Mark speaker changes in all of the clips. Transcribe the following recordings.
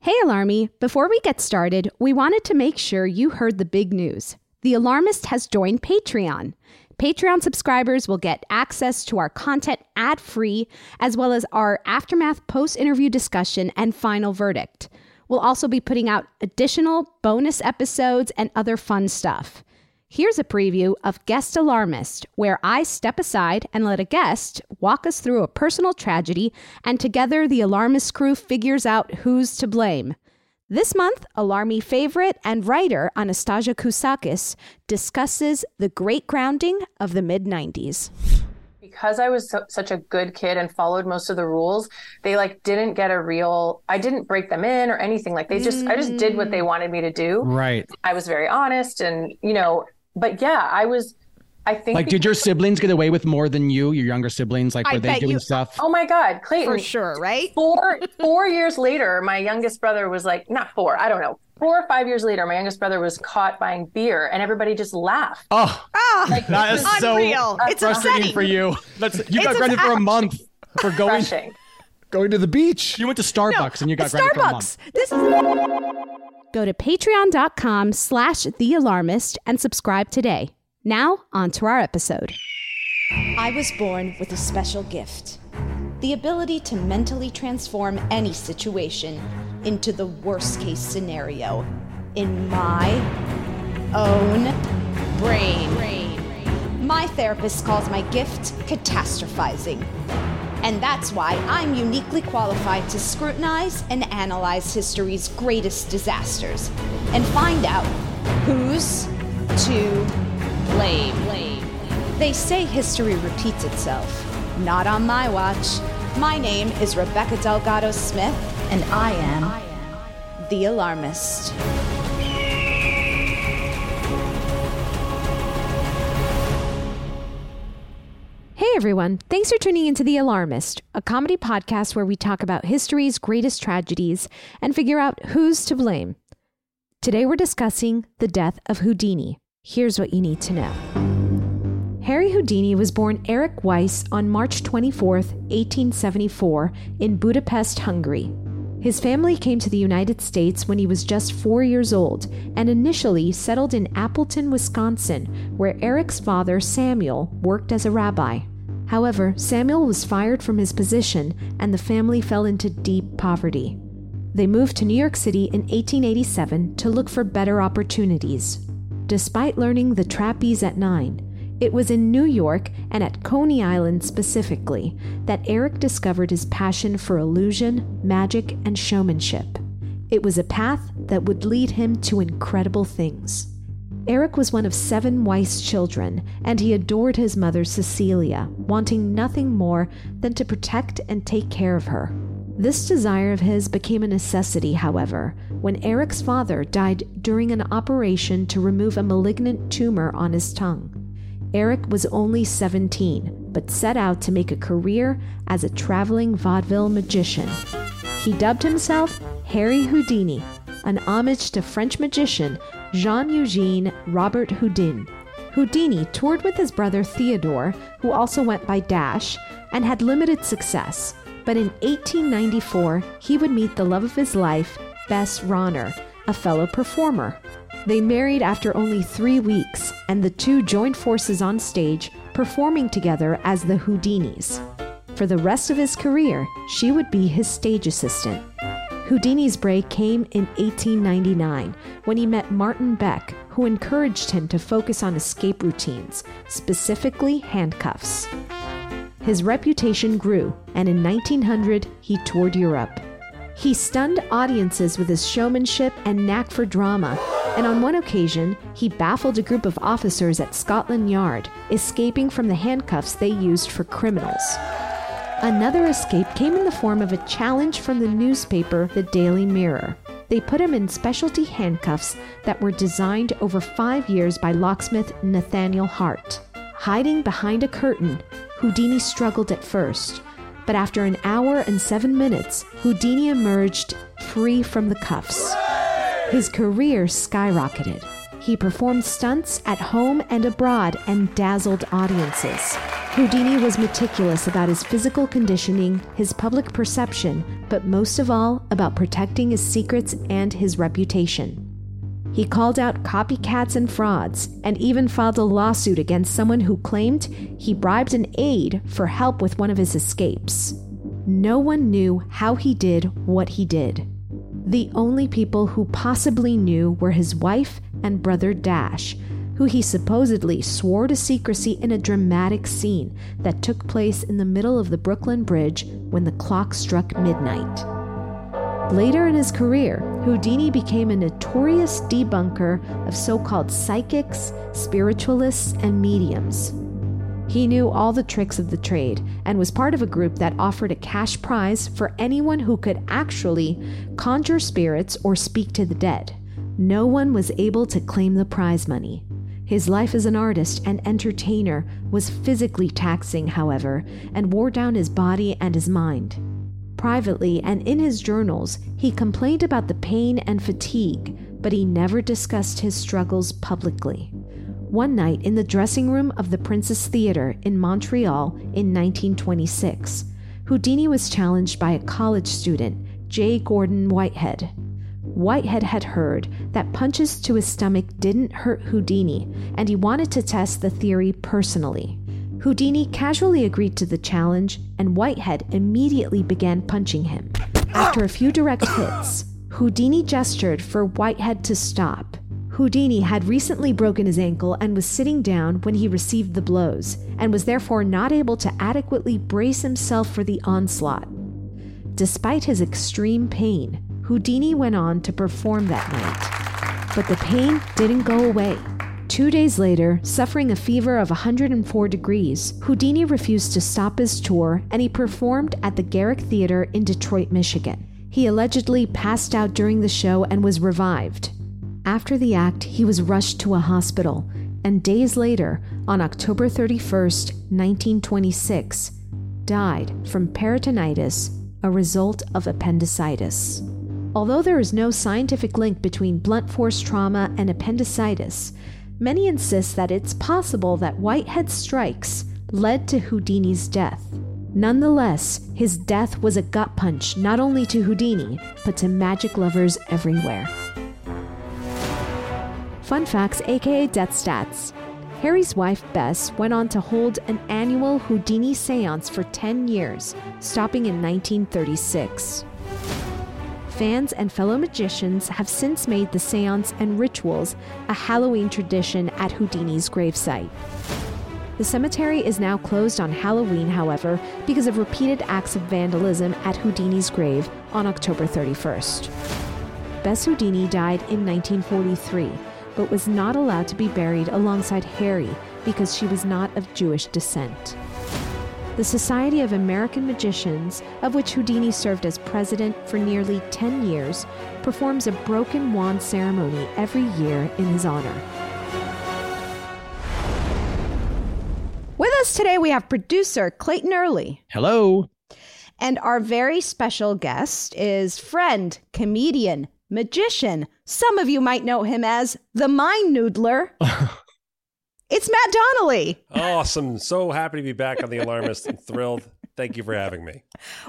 Speaker 1: Hey, Alarmy! Before we get started, we wanted to make sure you heard the big news. The Alarmist has joined Patreon. Patreon subscribers will get access to our content ad free, as well as our aftermath post interview discussion and final verdict. We'll also be putting out additional bonus episodes and other fun stuff. Here's a preview of Guest Alarmist, where I step aside and let a guest walk us through a personal tragedy, and together the Alarmist crew figures out who's to blame. This month, Alarmy favorite and writer Anastasia Kousakis discusses the great grounding of the mid 90s.
Speaker 2: because I was so, such a good kid and followed most of the rules, they like didn't get a real. I didn't break them in or anything. Like they just, I just did what they mm. wanted me to do.
Speaker 3: Right.
Speaker 2: I was very honest, and you know, but yeah, I was. I think.
Speaker 3: Like, did your siblings get away with more than you? Your younger siblings, like,
Speaker 4: I
Speaker 3: were they doing
Speaker 4: you-
Speaker 3: stuff?
Speaker 2: Oh my God, Clayton!
Speaker 4: For sure, right?
Speaker 2: Four four years later, my youngest brother was like, not four, I don't know, four or five years later, my youngest brother was caught buying beer, and everybody just laughed.
Speaker 3: Oh,
Speaker 4: Ah,
Speaker 3: that is so
Speaker 4: unreal. it's
Speaker 3: frustrating
Speaker 4: upsetting.
Speaker 3: for you. That's you got
Speaker 4: It's
Speaker 3: granted for a month for going
Speaker 2: Refreshing.
Speaker 5: Going to the beach.
Speaker 3: You went to Starbucks and you got
Speaker 4: It's
Speaker 3: granted for a month.
Speaker 4: Starbucks. This is
Speaker 1: Go to patreon.com slash the alarmist and subscribe today. Now, on to our episode.
Speaker 6: I was born with a special gift the ability to mentally transform any situation into the worst case scenario in my own brain. My therapist calls my gift catastrophizing. And that's why I'm uniquely qualified to scrutinize and analyze history's greatest disasters and find out who's to blame. They say history repeats itself. Not on my watch. My name is Rebecca Delgado Smith, and I am the alarmist.
Speaker 1: Everyone, thanks for tuning into The Alarmist, a comedy podcast where we talk about history's greatest tragedies and figure out who's to blame. Today we're discussing the death of Houdini. Here's what you need to know. Harry Houdini was born Eric Weiss on March 24, 1874, in Budapest, Hungary. His family came to the United States when he was just four years old and initially settled in Appleton, Wisconsin, where Eric's father, Samuel, worked as a rabbi.
Speaker 7: However, Samuel was fired from his position and the family fell into deep poverty. They moved to New York City in 1887 to look for better opportunities. Despite learning the trapeze at nine, it was in New York and at Coney Island specifically that Eric discovered his passion for illusion, magic, and showmanship. It was a path that would lead him to incredible things. Eric was one of seven Weiss children, and he adored his mother Cecilia, wanting nothing more than to protect and take care of her. This desire of his became a necessity, however, when Eric's father died during an operation to remove a malignant tumor on his tongue. Eric was only 17, but set out to make a career as a traveling vaudeville magician. He dubbed himself Harry Houdini, an homage to French magician Jean Eugene Robert Houdin. Houdini toured with his brother Theodore, who also went by Dash, and had limited success. But in 1894, he would meet the love of his life, Bess Rahner, a fellow performer. They married after only three weeks, and the two joined forces on stage, performing together as the Houdinis. For the rest of his career, she would be his stage assistant. Houdini's break came in 1899 when he met Martin Beck, who encouraged him to focus on escape routines, specifically handcuffs. His reputation grew, and in 1900 he toured Europe. He stunned audiences with his showmanship and knack for drama, and on one occasion, he baffled a group of officers at Scotland Yard, escaping from the handcuffs they used for criminals. Another escape came in the form of a challenge from the newspaper The Daily Mirror. They put him in specialty handcuffs that were designed over five years by locksmith Nathaniel Hart. Hiding behind a curtain, Houdini struggled at first, but after an hour and seven minutes, Houdini emerged free from the cuffs. His career skyrocketed. He performed stunts at home and abroad and dazzled audiences. Houdini was meticulous about his physical conditioning, his public perception, but most of all about protecting his secrets and his reputation. He called out copycats and frauds, and even filed a lawsuit against someone who claimed he bribed an aide for help with one of his escapes. No one knew how he did what he did. The only people who possibly knew were his wife and brother Dash, who he supposedly swore to secrecy in a dramatic scene that took place in the middle of the Brooklyn Bridge when the clock struck midnight. Later in his career, Houdini became a notorious debunker of so called psychics, spiritualists, and mediums. He knew all the tricks of the trade and was part of a group that offered a cash prize for anyone who could actually conjure spirits or speak to the dead. No one was able to claim the prize money. His life as an artist and entertainer was physically taxing, however, and wore down his body and his mind. Privately and in his journals, he complained about the pain and fatigue, but he never discussed his struggles publicly. One night in the dressing room of the Princess Theater in Montreal in 1926, Houdini was challenged by a college student, J. Gordon Whitehead. Whitehead had heard that punches to his stomach didn't hurt Houdini, and he wanted to test the theory personally. Houdini casually agreed to the challenge, and Whitehead immediately began punching him. After a few direct hits, Houdini gestured for Whitehead to stop. Houdini had recently broken his ankle and was sitting down when he received the blows, and was therefore not able to adequately brace himself for the onslaught. Despite his extreme pain, Houdini went on to perform that night. But the pain didn't go away. Two days later, suffering a fever of 104 degrees, Houdini refused to stop his tour and he performed at the Garrick Theater in Detroit, Michigan. He allegedly passed out during the show and was revived. After the act, he was rushed to a hospital, and days later, on October 31st, 1926, died from peritonitis, a result of appendicitis. Although there is no scientific link between blunt force trauma and appendicitis, many insist that it's possible that Whitehead strikes led to Houdini's death. Nonetheless, his death was a gut punch not only to Houdini, but to magic lovers everywhere. Fun facts, aka death stats. Harry's wife, Bess, went on to hold an annual Houdini seance for 10 years, stopping in 1936. Fans and fellow magicians have since made the seance and rituals a Halloween tradition at Houdini's gravesite. The cemetery is now closed on Halloween, however, because of repeated acts of vandalism at Houdini's grave on October 31st. Bess Houdini died in 1943, but was not allowed to be buried alongside Harry because she was not of Jewish descent. The Society of American Magicians, of which Houdini served as president for nearly 10 years, performs a broken wand ceremony every year in his honor.
Speaker 1: With us today, we have producer Clayton Early.
Speaker 3: Hello.
Speaker 1: And our very special guest is friend, comedian, magician. Some of you might know him as the Mind Noodler. it's Matt Donnelly.
Speaker 5: Awesome. So happy to be back on The Alarmist. I'm thrilled. Thank you for having me.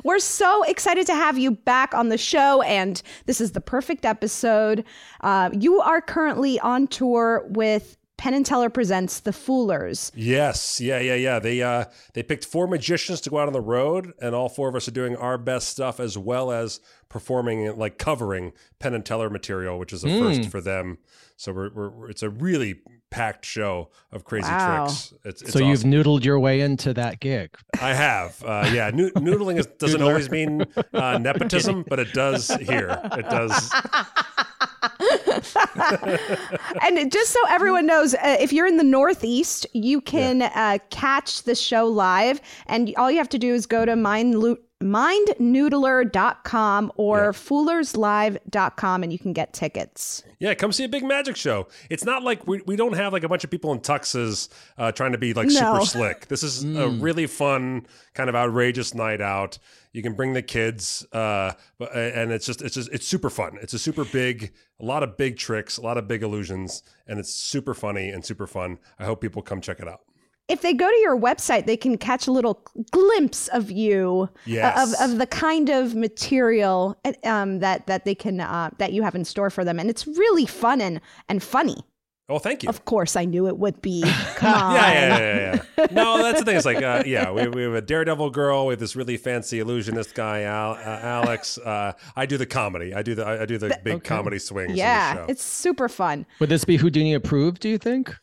Speaker 1: We're so excited to have you back on the show, and this is the perfect episode. Uh, you are currently on tour with Penn and Teller presents The Foolers.
Speaker 5: Yes, yeah, yeah, yeah. They uh they picked four magicians to go out on the road, and all four of us are doing our best stuff as well as performing like covering Penn and Teller material, which is a
Speaker 3: Mm.
Speaker 5: first for them. So we're, we're we're- it's a really packed show of crazy
Speaker 1: Wow.
Speaker 5: tricks. It's, it's
Speaker 3: so you've noodled your way into that gig.
Speaker 5: I have, uh, yeah. Noo- noodling is, doesn't
Speaker 3: Noodler.
Speaker 5: always mean uh, nepotism, but it does here. It does.
Speaker 1: and just so everyone knows, uh, if you're in the Northeast, you can uh, catch the show live, and all you have to do is go to mind mindnoodler.com or foolerslive.com and you can get tickets.
Speaker 5: Yeah, come see a big magic show. It's not like we, we don't have like a bunch of people in tuxes uh, trying to be like
Speaker 1: No.
Speaker 5: super slick. This is a really fun kind of outrageous night out. You can bring the kids, uh, and it's just it's just it's super fun. It's a super big, a lot of big tricks, a lot of big illusions, and it's super funny and super fun. I hope people come check it out.
Speaker 1: If they go to your website, they can catch a little glimpse of you, uh, of, of the kind of material uh, um, that that they can uh, that you have in store for them, and it's really fun and and funny.
Speaker 5: Oh, thank you.
Speaker 1: Of course, I knew it would be. Come on.
Speaker 5: Yeah, yeah, yeah, yeah, yeah. No, that's the thing. It's like, uh, yeah, we, we have a daredevil girl. We have this really fancy illusionist guy, Al, uh, Alex. Uh, I do the comedy. I do the I I do the big comedy swings. in the
Speaker 1: Yeah,
Speaker 5: show.
Speaker 1: it's super fun.
Speaker 3: Would this be Houdini approved, do you think?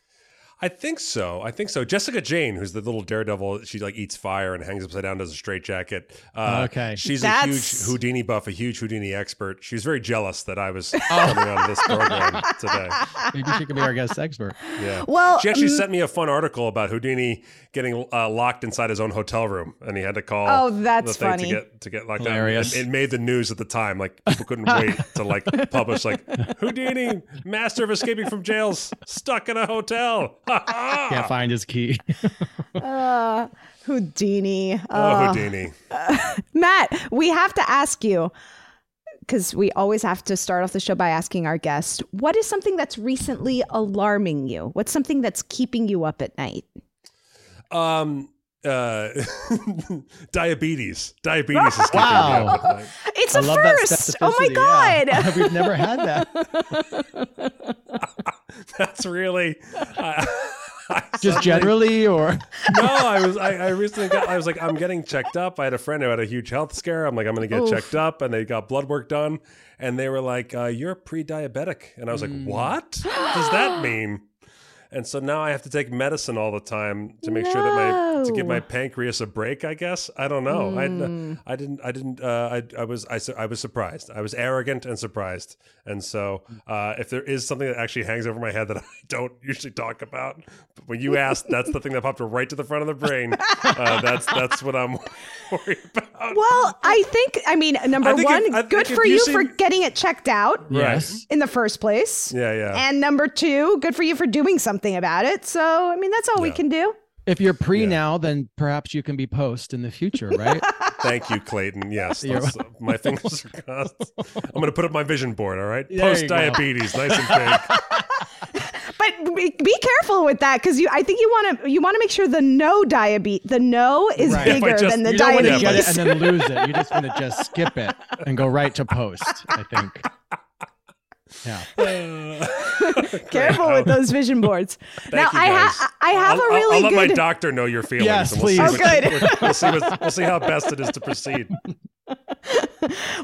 Speaker 5: I think so. I think so. Jessica Jane, who's the little daredevil, she like eats fire and hangs upside down, does a straitjacket. Uh,
Speaker 3: Okay.
Speaker 5: she's a huge Houdini buff, a huge Houdini expert. She was very jealous that I was
Speaker 3: Oh.
Speaker 5: coming on this program today.
Speaker 3: Maybe she could be our guest expert.
Speaker 5: Yeah.
Speaker 1: Well,
Speaker 5: she actually
Speaker 1: mm-
Speaker 5: sent me a fun article about Houdini getting uh, locked inside his own hotel room, and he had to call.
Speaker 1: Oh, that's
Speaker 5: the thing
Speaker 1: funny.
Speaker 5: To get to get locked
Speaker 3: Hilarious.
Speaker 5: down. It, it made the news at the time. Like people couldn't wait to like publish like Houdini, master of escaping from jails, stuck in a hotel.
Speaker 3: Can't find his key.
Speaker 1: Uh, Houdini.
Speaker 5: oh,
Speaker 1: Uh,
Speaker 5: Houdini.
Speaker 1: Matt, we have to ask you because we always have to start off the show by asking our guest what is something that's recently alarming you? What's something that's keeping you up at night?
Speaker 5: Um. Uh, diabetes. Diabetes is keeping
Speaker 3: Wow.
Speaker 5: me up at night.
Speaker 1: It's
Speaker 3: I
Speaker 1: a
Speaker 3: love that
Speaker 1: first. Oh my God.
Speaker 3: yeah. We've never had that.
Speaker 5: That's really. I- I
Speaker 3: Just generally, or
Speaker 5: no, I was I, I recently got I was like I'm getting checked up. I had a friend who had a huge health scare. I'm like I'm going to get
Speaker 1: Oof.
Speaker 5: checked up, and they got blood work done, and they were like uh, you're pre-diabetic, and I was like what does that mean? And so now I have to take medicine all the time to make sure that my to give my pancreas a break. I guess I don't know.
Speaker 1: Mm.
Speaker 5: I I didn't I didn't uh, I I was I, I was surprised. I was arrogant and surprised. And so uh, if there is something that actually hangs over my head that I don't usually talk about, but when you asked, that's the thing that popped right to the front of the brain. Uh, that's that's what I'm worried about.
Speaker 1: Uh, well, I think, I mean, number
Speaker 5: I
Speaker 1: one,
Speaker 5: if- I
Speaker 1: good for
Speaker 5: you
Speaker 1: you
Speaker 5: see-
Speaker 1: for getting it checked out
Speaker 3: yes.
Speaker 1: in the first place.
Speaker 5: Yeah, yeah.
Speaker 1: And number two, good for you for doing something about it. So, I mean, that's all we can do.
Speaker 3: If you're pre now, then perhaps you can be post in the future, right?
Speaker 5: Thank you, Clayton. Yes, uh, my fingers are crossed. I'm going to put up my vision board. All right,
Speaker 3: There you go.
Speaker 5: post diabetes, nice and big.
Speaker 1: But be, be careful with that because you. I think you want to. You want to make sure the no diabetes. The no is
Speaker 3: Right.
Speaker 1: Bigger
Speaker 5: just-
Speaker 1: than the
Speaker 3: you don't to
Speaker 1: diabetes.
Speaker 3: get it and then lose it. You just want to just skip it and go right to post. I think. Yeah.
Speaker 1: Careful with those vision boards. now
Speaker 5: you,
Speaker 1: I have I have
Speaker 5: I'll,
Speaker 1: a really
Speaker 5: I'll, I'll
Speaker 1: good.
Speaker 5: let my doctor know your feelings.
Speaker 3: Yes,
Speaker 5: and we'll See.
Speaker 1: Oh,
Speaker 5: what-
Speaker 1: good.
Speaker 5: We'll see, what, we'll see how best it is to proceed.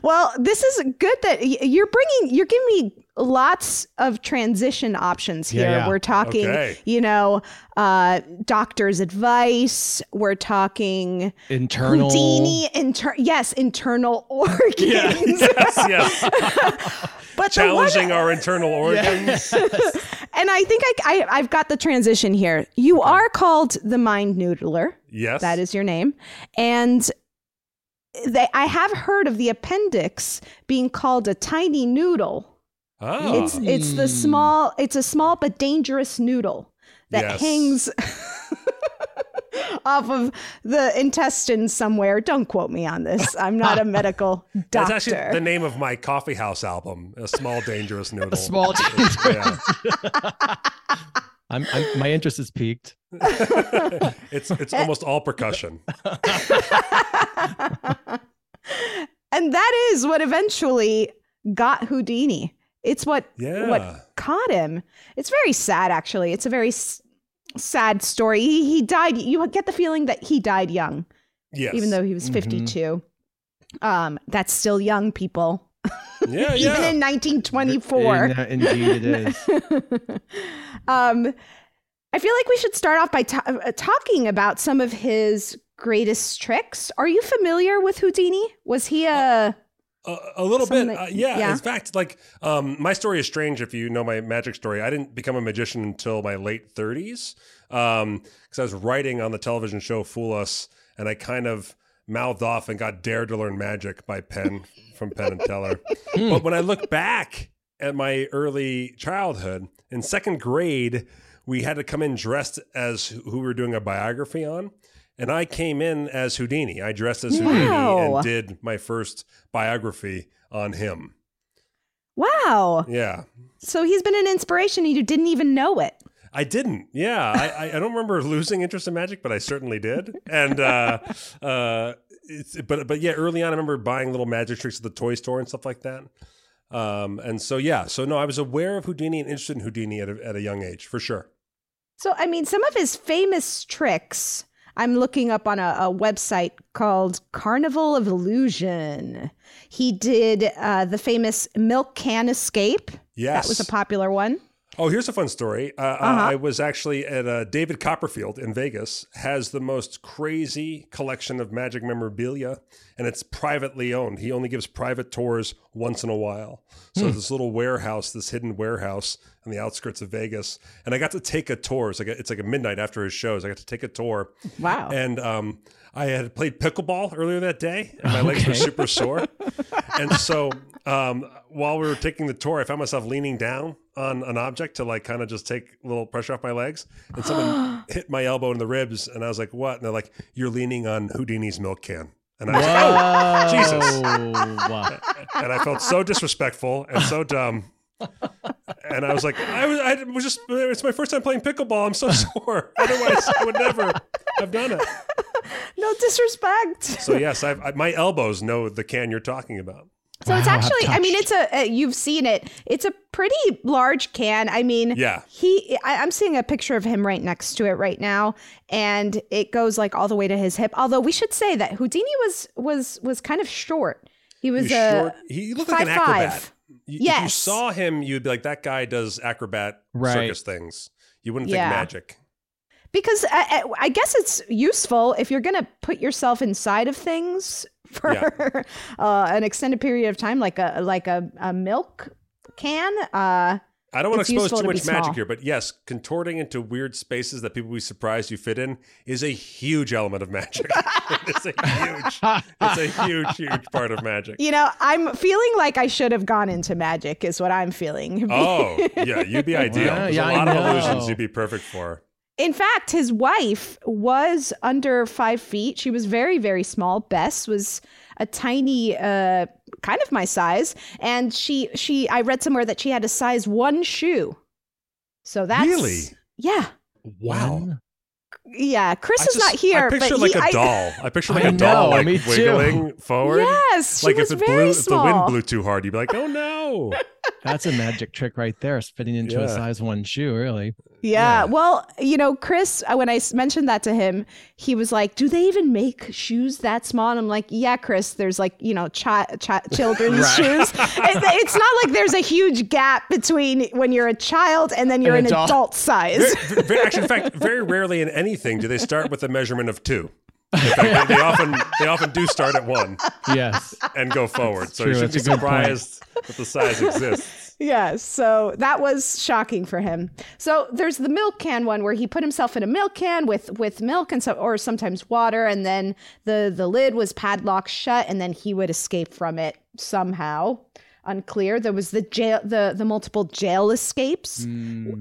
Speaker 1: Well, this is good that you're bringing, you're giving me lots of transition options here.
Speaker 3: yeah.
Speaker 1: We're talking,
Speaker 5: Okay.
Speaker 1: you know, uh, doctor's advice. We're talking
Speaker 3: Internal.
Speaker 1: Houdini, inter- yes, internal organs.
Speaker 5: yes, yes.
Speaker 1: But the one-
Speaker 5: Challenging our internal organs.
Speaker 1: and I think I, I, I've got the transition here. You are called the mind noodler.
Speaker 5: Yes.
Speaker 1: That is your name. And they, I have heard of the appendix being called a tiny noodle.
Speaker 5: Oh.
Speaker 1: It's it's the hmm. small it's a small but dangerous noodle that
Speaker 5: Yes.
Speaker 1: hangs off of the intestines somewhere. Don't quote me on this. I'm not a medical doctor.
Speaker 5: That's actually the name of my coffee house album, A Small Dangerous Noodle.
Speaker 3: A small.
Speaker 5: yeah.
Speaker 3: I'm, I'm, my interest is piqued.
Speaker 5: It's it's almost all percussion.
Speaker 1: and that is what eventually got Houdini. It's what
Speaker 5: Yeah.
Speaker 1: what caught him. It's very sad, actually. It's a very s- sad story. He, he died. You get the feeling that he died young,
Speaker 5: Yes.
Speaker 1: even though he was 52. Um, that's still young, people.
Speaker 5: Yeah,
Speaker 1: even
Speaker 5: yeah.
Speaker 1: in 1924.
Speaker 3: In- uh, indeed, it is.
Speaker 1: um, I feel like we should start off by ta- uh, talking about some of his greatest tricks. Are you familiar with Houdini? Was he a
Speaker 5: A, a little bit,
Speaker 1: Something-
Speaker 5: uh, yeah,
Speaker 1: yeah.
Speaker 5: In fact, like um, my story is strange. If you know my magic story, I didn't become a magician until my late thirties because I was writing on the television show Fool Us, and I kind of mouthed off and got dared to learn magic by Penn from Penn and Teller. but when I look back at my early childhood in second grade, we had to come in dressed as who we were doing a biography on. And I came in as Houdini. I dressed as Houdini
Speaker 1: Wow.
Speaker 5: and did my first biography on him.
Speaker 1: wow?
Speaker 5: Yeah.
Speaker 1: So he's been an inspiration. and You didn't even know it.
Speaker 5: I didn't. Yeah, I, I, I don't remember losing interest in magic, but I certainly did. And uh, uh, it's, but but yeah, early on, I remember buying little magic tricks at the toy store and stuff like that. Um, and so yeah, so no, I was aware of Houdini and interested in Houdini at a, at a young age for sure.
Speaker 1: So, I mean, some of his famous tricks, I'm looking up on a, a website called Carnival of Illusion. He did uh, the famous milk can escape.
Speaker 5: Yes.
Speaker 1: That was a popular one.
Speaker 5: Oh, here's a fun story. Uh, uh,
Speaker 1: Uh-huh.
Speaker 5: I was actually at uh, David Copperfield in Vegas has the most crazy collection of magic memorabilia, and it's privately owned. He only gives private tours once in a while. So this little warehouse, this hidden warehouse on the outskirts of Vegas, and I got to take a tour. It's like a, it's like a midnight after his shows. I got to take a tour.
Speaker 1: Wow.
Speaker 5: And um, I had played pickleball earlier that day, and my legs were super sore. and so um, while we were taking the tour, I found myself leaning down on an object to like kind of just take a little pressure off my legs. And someone hit my elbow in the ribs, and I was like, "What?" And they're like, "You're leaning on Houdini's milk can." And I was like, "Oh, Jesus!" And I felt so disrespectful and so dumb. And I was like, I was, I was just, it's my first time playing pickleball. I'm so sore. Otherwise, I would never have done it.
Speaker 1: No disrespect.
Speaker 5: So yes, I've, I, my elbows know the can you're talking about.
Speaker 1: So it's
Speaker 3: Wow, I'm
Speaker 1: actually, I mean, it's a, uh, you've seen it. It's a pretty large can. I mean,
Speaker 5: Yeah.
Speaker 1: he, I, I'm seeing a picture of him right next to it right now, and it goes like all the way to his hip. Although we should say that Houdini was, was, was kind of short. He was
Speaker 5: He's
Speaker 1: a
Speaker 5: short. He looked like an
Speaker 1: 5'5".
Speaker 5: acrobat. You, If you
Speaker 1: Yes.
Speaker 5: saw him, you'd be like, that guy does acrobat
Speaker 3: Right.
Speaker 5: circus things. You wouldn't
Speaker 1: Yeah.
Speaker 5: think magic.
Speaker 1: because I, I- I guess it's useful if you're going to put yourself inside of things for uh, an extended period of time, like a like a, a milk can. Uh,
Speaker 5: I don't want to expose
Speaker 1: useful
Speaker 5: too
Speaker 1: to
Speaker 5: much magic
Speaker 1: small.
Speaker 5: here, but yes, contorting into weird spaces that people will be surprised you fit in is a huge element of magic. it's a huge, it's a huge, huge part of magic.
Speaker 1: you know, I'm feeling like I should have gone into magic, is what I'm feeling.
Speaker 5: Oh, yeah, you'd be ideal.
Speaker 3: Yeah,
Speaker 5: There's
Speaker 3: yeah,
Speaker 5: a
Speaker 3: I
Speaker 5: lot of illusions you'd be perfect for.
Speaker 1: In fact, his wife was under five feet. She was very, very small. Bess was a tiny, uh, kind of my size, and she, she, I read somewhere that she had a size one shoe. So that's
Speaker 5: Really?
Speaker 1: yeah,
Speaker 5: Wow.
Speaker 3: One
Speaker 1: yeah, Chris
Speaker 5: I
Speaker 1: is
Speaker 5: just-
Speaker 1: not here,
Speaker 5: I picture
Speaker 1: but
Speaker 5: like
Speaker 1: he,
Speaker 5: a
Speaker 1: I-
Speaker 5: doll. I picture like
Speaker 3: I
Speaker 5: a doll,
Speaker 3: know,
Speaker 5: like
Speaker 3: me too.
Speaker 5: wiggling forward.
Speaker 1: Yes, she
Speaker 5: like
Speaker 1: was
Speaker 5: if it
Speaker 1: very
Speaker 5: blew, if the wind blew too hard, you'd be like, "Oh no!"
Speaker 3: That's a magic trick right there. It's fitting into a size one shoe, really.
Speaker 1: Yeah. Well, you know, Chris, uh, when I mentioned that to him, he was like, "Do they even make shoes that small?" And I'm like, "Yeah, Chris. There's like, you know, chi- chi- children's
Speaker 3: Right.
Speaker 1: shoes. It- it's not like there's a huge gap between when you're a child and then you're
Speaker 3: An
Speaker 1: an
Speaker 3: adult.
Speaker 1: adult, size."
Speaker 5: Very- very- actually, in fact, very rarely in anything do they start with a measurement of two. In fact, they, they often they often do start at one
Speaker 3: Yes.
Speaker 5: and go forward. So
Speaker 3: true.
Speaker 5: you should
Speaker 3: That's
Speaker 5: be
Speaker 3: a point.
Speaker 5: surprised that the size exists.
Speaker 1: Yeah, so that was shocking for him. So there's the milk can one where he put himself in a milk can with with milk and so or sometimes water, and then the the lid was padlocked shut, and then he would escape from it somehow. Unclear. There was the jail the the multiple jail escapes.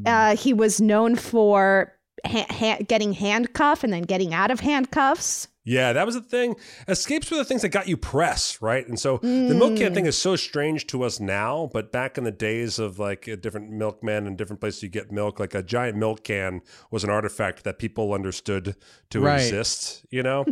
Speaker 1: Uh, he was known for ha- ha- getting handcuffed and then getting out of handcuffs.
Speaker 5: Yeah, that was the thing. Escapes were the things that got you press, right? And so the milk can thing is so strange to us now, but back in the days of like a different milkmen and different places you get milk, like a giant milk can was an artifact that people understood to
Speaker 3: Right.
Speaker 5: exist, you know?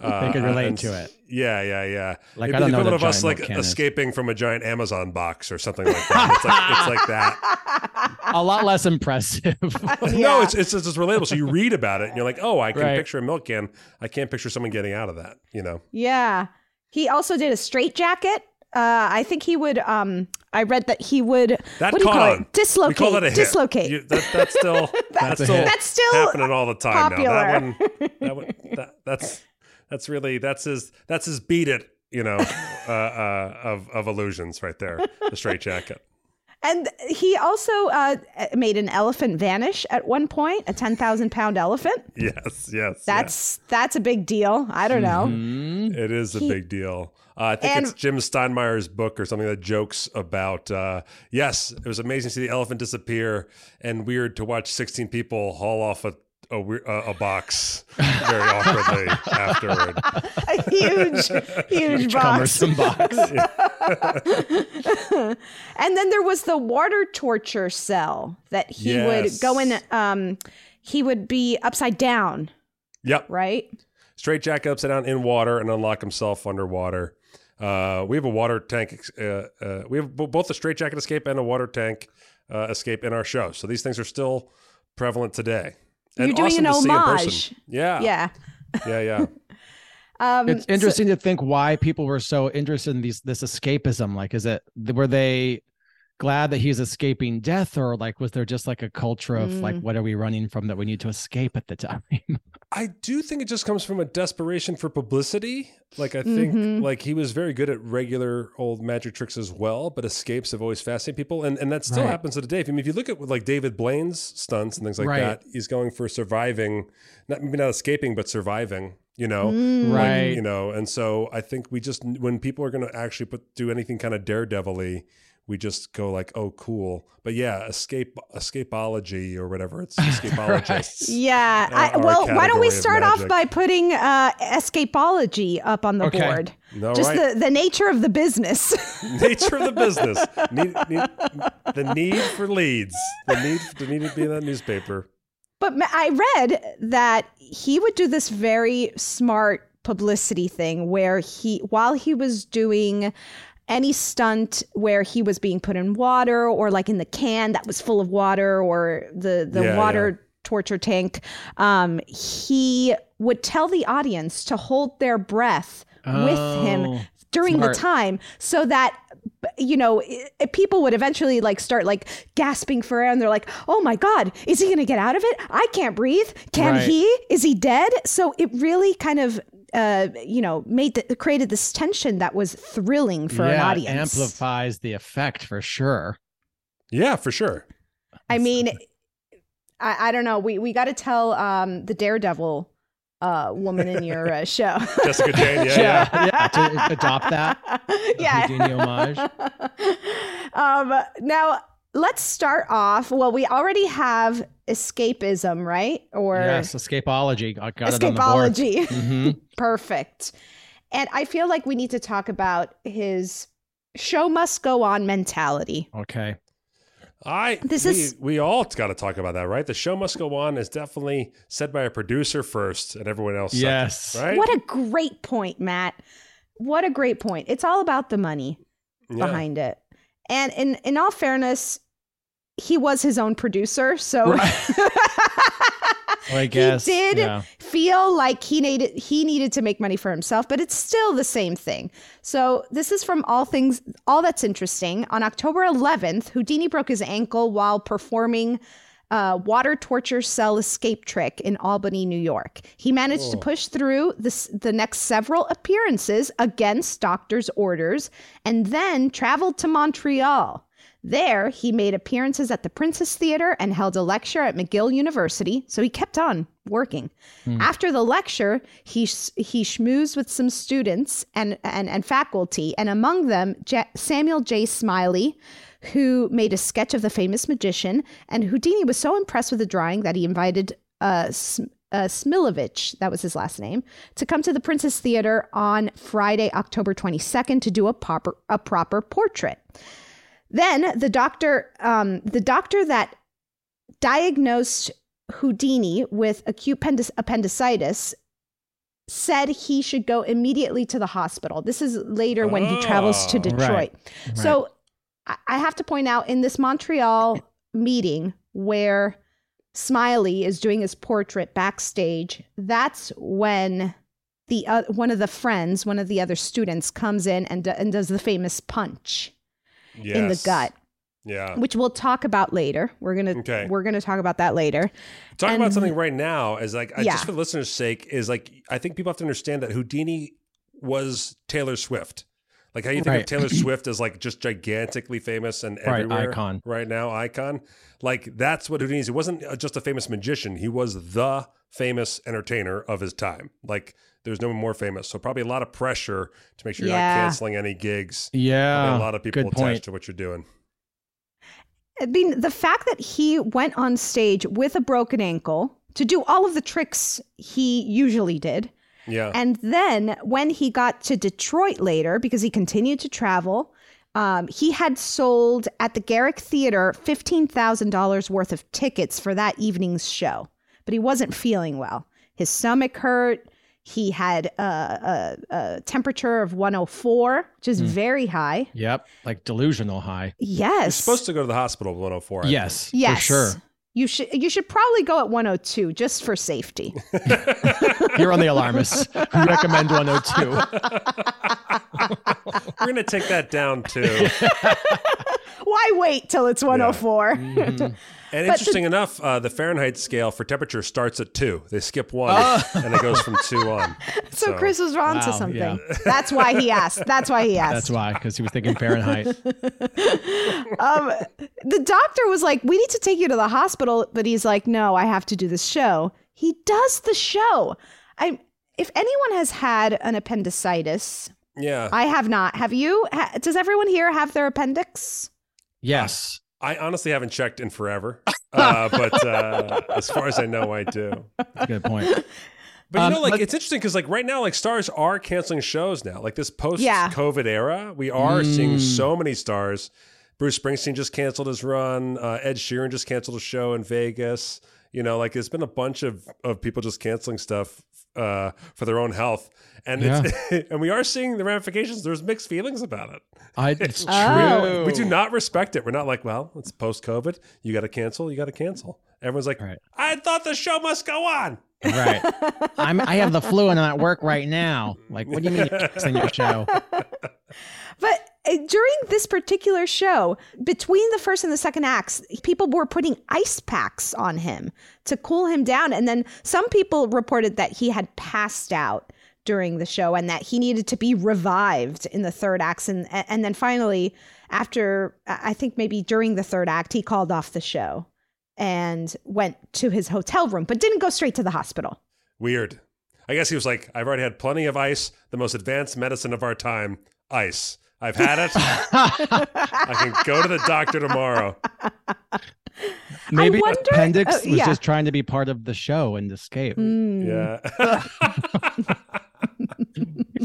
Speaker 5: Uh,
Speaker 3: They could relate
Speaker 5: and-
Speaker 3: to it.
Speaker 5: Yeah, yeah, yeah.
Speaker 3: Like,
Speaker 5: It'd
Speaker 3: I don't know
Speaker 5: equivalent of us like
Speaker 3: milk is.
Speaker 5: escaping from a giant Amazon box or something like that. It's like it's like that.
Speaker 3: A lot less impressive.
Speaker 5: No, it's, it's it's just relatable. So you read about it and you're like, oh, I can
Speaker 3: Right.
Speaker 5: picture a milk can. I can't picture someone getting out of that. You know.
Speaker 1: Yeah. He also did a straight jacket. Uh, I think he would. Um, I read that he would.
Speaker 5: That
Speaker 1: what do you call
Speaker 5: on.
Speaker 1: it? Dislocate.
Speaker 5: We call that a hit.
Speaker 1: dislocate.
Speaker 5: You- that, that's still that's,
Speaker 3: a
Speaker 5: still.
Speaker 1: That's still
Speaker 5: happening all the time now. That
Speaker 1: popular.
Speaker 5: one, that one, that, that's that's really that's his that's his beat it. You know, uh, uh, of of illusions right there. The straight jacket.
Speaker 1: And he also uh, made an elephant vanish at one point, a ten thousand pound elephant.
Speaker 5: Yes, yes.
Speaker 1: That's that's a big deal. I don't know.
Speaker 5: yeah. it is a
Speaker 1: he-
Speaker 5: big deal. Uh, I think
Speaker 1: And-
Speaker 5: it's Jim Steinmeyer's book or something that jokes about. Uh, yes, it was amazing to see the elephant disappear, and weird to watch sixteen people haul off a a, a, a box very awkwardly afterward.
Speaker 1: A huge, huge box.
Speaker 3: Cumbersome box.
Speaker 1: and then there was the water torture cell that he would go in. Um, he would be upside down,
Speaker 5: Yep.
Speaker 1: right?
Speaker 5: Straight jacket upside down in water and unlock himself underwater. Uh, we have a water tank. Uh, uh, we have b- both a straight jacket escape and a water tank uh, escape in our show. So these things are still prevalent today. And
Speaker 1: You're doing
Speaker 5: awesome
Speaker 1: an
Speaker 5: to see in person.
Speaker 1: homage.
Speaker 5: Yeah.
Speaker 1: Yeah.
Speaker 5: Yeah. Yeah.
Speaker 1: Um,
Speaker 3: it's
Speaker 1: so-
Speaker 3: interesting to think why people were so interested in these this escapism. Like, is it were they glad that he's escaping death, or like was there just like a culture of like
Speaker 1: Mm.
Speaker 3: what are we running from that we need to escape at the time?
Speaker 5: I do think it just comes from a desperation for publicity. Like I think
Speaker 1: Mhm.
Speaker 5: like he was very good at regular old magic tricks as well, but escapes have always fascinated people, and and that still
Speaker 3: Right.
Speaker 5: happens to today. I mean, if you look at like David Blaine's stunts and things like
Speaker 3: Right.
Speaker 5: that, he's going for surviving, not maybe not escaping, but surviving. You know,
Speaker 1: Mm.
Speaker 5: Like,
Speaker 3: Right.
Speaker 5: you know, and so I think we just when people are going to actually put do anything kind of daredevil-y, we just go like, oh, cool. But yeah, escape escapology or whatever it's escapologists.
Speaker 1: Yeah. I, well, why don't we
Speaker 5: category of
Speaker 1: start off by putting uh, escapology up on the
Speaker 3: Okay.
Speaker 1: board?
Speaker 5: All
Speaker 1: Just
Speaker 5: right.
Speaker 1: the, the nature of the business.
Speaker 5: nature of the business, need, need, the need for leads, the need the need to be in that newspaper.
Speaker 1: But I read that he would do this very smart publicity thing where he, while he was doing any stunt where he was being put in water or like in the can that was full of water or the, the
Speaker 5: Yeah,
Speaker 1: water torture tank, um, he would tell the audience to hold their breath with him
Speaker 3: Oh,
Speaker 1: during
Speaker 3: smart.
Speaker 1: the time so that you know i- i- people would eventually like start like gasping for air and they're like oh my god is he gonna get out of it i can't breathe can
Speaker 3: Right.
Speaker 1: he is he dead so it really kind of uh you know made the, created this tension that was thrilling for an
Speaker 3: Yeah, it
Speaker 1: audience
Speaker 3: amplifies the effect for sure.
Speaker 5: Yeah, for sure.
Speaker 1: i mean I, I don't know we we got to tell um the daredevil uh woman in your uh, show
Speaker 5: Jessica Jane. Yeah, yeah.
Speaker 3: yeah, to adopt that.
Speaker 1: yeah
Speaker 3: Houdini homage.
Speaker 1: um, now let's start off. Well, we already have escapism, right? Or
Speaker 3: yes, escapology. I got it on the board.
Speaker 1: escapology.
Speaker 3: Mhm.
Speaker 1: Perfect. And I feel like we need to talk about his show must go on mentality.
Speaker 3: Okay.
Speaker 5: I
Speaker 1: This
Speaker 5: we,
Speaker 1: is-
Speaker 5: we all got to talk about that, right? The show must go on is definitely said by a producer first and everyone else. second,
Speaker 3: Yes.
Speaker 5: right.
Speaker 1: What a great point, Matt. What a great point. It's all about the money
Speaker 5: Yeah.
Speaker 1: behind it. And in in all fairness, he was his own producer, so
Speaker 3: Well, I guess.
Speaker 1: he did
Speaker 3: yeah.
Speaker 1: feel like he needed he needed to make money for himself, but it's still the same thing. So this is from all things all that's interesting. On October 11th, Houdini broke his ankle while performing a water torture cell escape trick in Albany, New York. He managed to oh. push through this, the next several appearances against doctor's orders and then traveled to Montreal. There, he made appearances at the Princess Theater and held a lecture at McGill University, so he kept on working. After the lecture, he he schmoozed with some students and, and, and faculty, and among them, J- Samuel J. Smiley, who made a sketch of the famous magician. And Houdini was so impressed with the drawing that he invited uh, uh, Smilovich, that was his last name, to come to the Princess Theater on Friday, October 22nd to do a proper, a proper portrait. Then the doctor, um, the doctor that diagnosed Houdini with acute pendic- appendicitis said he should go immediately to the hospital. This is later when he travels to
Speaker 5: Oh.
Speaker 1: Detroit.
Speaker 3: Right.
Speaker 1: So I- have to point out in this Montreal meeting where Smiley is doing his portrait backstage, that's when the uh, one of the friends, one of the other students comes in and, and does the famous punch in the gut,
Speaker 5: Yeah.
Speaker 1: which we'll talk about later. We're going to
Speaker 5: Okay.
Speaker 1: we're going to talk about that later.
Speaker 5: Talking
Speaker 1: And-
Speaker 5: about something right now is like, I,
Speaker 1: Yeah.
Speaker 5: just for the listeners' sake, is like, I think people have to understand that Houdini was Taylor Swift. Like how you think of Taylor Swift as like just gigantically famous and
Speaker 3: Right, icon.
Speaker 5: right now, icon. Like that's what Houdini is. He wasn't uh, just a famous magician; he was the famous entertainer of his time. Like there's no one more famous, so probably a lot of pressure to make sure you're
Speaker 1: Yeah.
Speaker 5: not canceling any gigs.
Speaker 3: Yeah.
Speaker 5: Probably a lot of people
Speaker 3: Good
Speaker 5: attached
Speaker 3: point.
Speaker 5: to what you're doing.
Speaker 1: I mean, the fact that he went on stage with a broken ankle to do all of the tricks he usually did.
Speaker 5: Yeah,
Speaker 1: And then when he got to Detroit later, because he continued to travel, um, he had sold at the Garrick Theater $15,000 worth of tickets for that evening's show, but he wasn't feeling well. His stomach hurt. He had a, a, a temperature of 104, which is hmm. very high.
Speaker 3: Yep. Like delusional high.
Speaker 1: Yes.
Speaker 5: you're supposed to go to the hospital at 104. I
Speaker 3: Yes.
Speaker 1: Yes.
Speaker 3: For sure.
Speaker 1: You should you should probably go at 102 just for safety.
Speaker 3: You're on the alarmist. We recommend 102.
Speaker 5: We're gonna take that down too.
Speaker 1: Why wait till it's 104?
Speaker 5: And
Speaker 1: But
Speaker 5: interesting enough, uh, the Fahrenheit scale for temperature starts at two. They skip one,
Speaker 1: Oh.
Speaker 5: and it goes from two on.
Speaker 1: so, Chris was wrong to something.
Speaker 3: yeah.
Speaker 1: That's why he asked. That's why he asked.
Speaker 3: That's why, because he was thinking Fahrenheit.
Speaker 1: um, the doctor was like, "We need to take you to the hospital," but he's like, "No, I have to do this show." He does the show. I, if anyone has had an appendicitis,
Speaker 5: Yeah,
Speaker 1: I have not. Have you? Ha- does everyone here have their appendix?
Speaker 3: Yes.
Speaker 5: I honestly haven't checked in forever, uh, but uh, as far as I know, I do.
Speaker 3: That's a good point.
Speaker 5: But you
Speaker 3: Um,
Speaker 5: know, like it's interesting because like right now, like stars are canceling shows now. Like this post-COVID era, we are
Speaker 3: Mm.
Speaker 5: seeing so many stars. Bruce Springsteen just canceled his run. Uh, Ed Sheeran just canceled a show in Vegas. You know, like there's been a bunch of of people just canceling stuff uh, for their own health, and it's, and we are seeing the ramifications. There's mixed feelings about it.
Speaker 3: I, it's
Speaker 1: Oh.
Speaker 3: true.
Speaker 5: We do not respect it. We're not like, well, it's post COVID. You got to cancel. You got to cancel. Everyone's like,
Speaker 3: Right.
Speaker 5: I thought the show must go on.
Speaker 3: Right. I'm, I have the flu and I'm at work right now. Like, what do you mean you're canceling your show?
Speaker 1: But Uh, during this particular show, between the first and the second acts, people were putting ice packs on him to cool him down. And then some people reported that he had passed out during the show and that he needed to be revived in the third act. And, and then finally, after uh, I think maybe during the third act, he called off the show and went to his hotel room, but didn't go straight to the hospital.
Speaker 5: Weird. I guess he was like, I've already had plenty of ice, the most advanced medicine of our time, ice. I've had it. I can go to the doctor tomorrow.
Speaker 3: Maybe
Speaker 1: wonder-
Speaker 3: appendix
Speaker 1: uh,
Speaker 3: was just trying to be part of the show and escape.
Speaker 1: Mm.
Speaker 5: Yeah.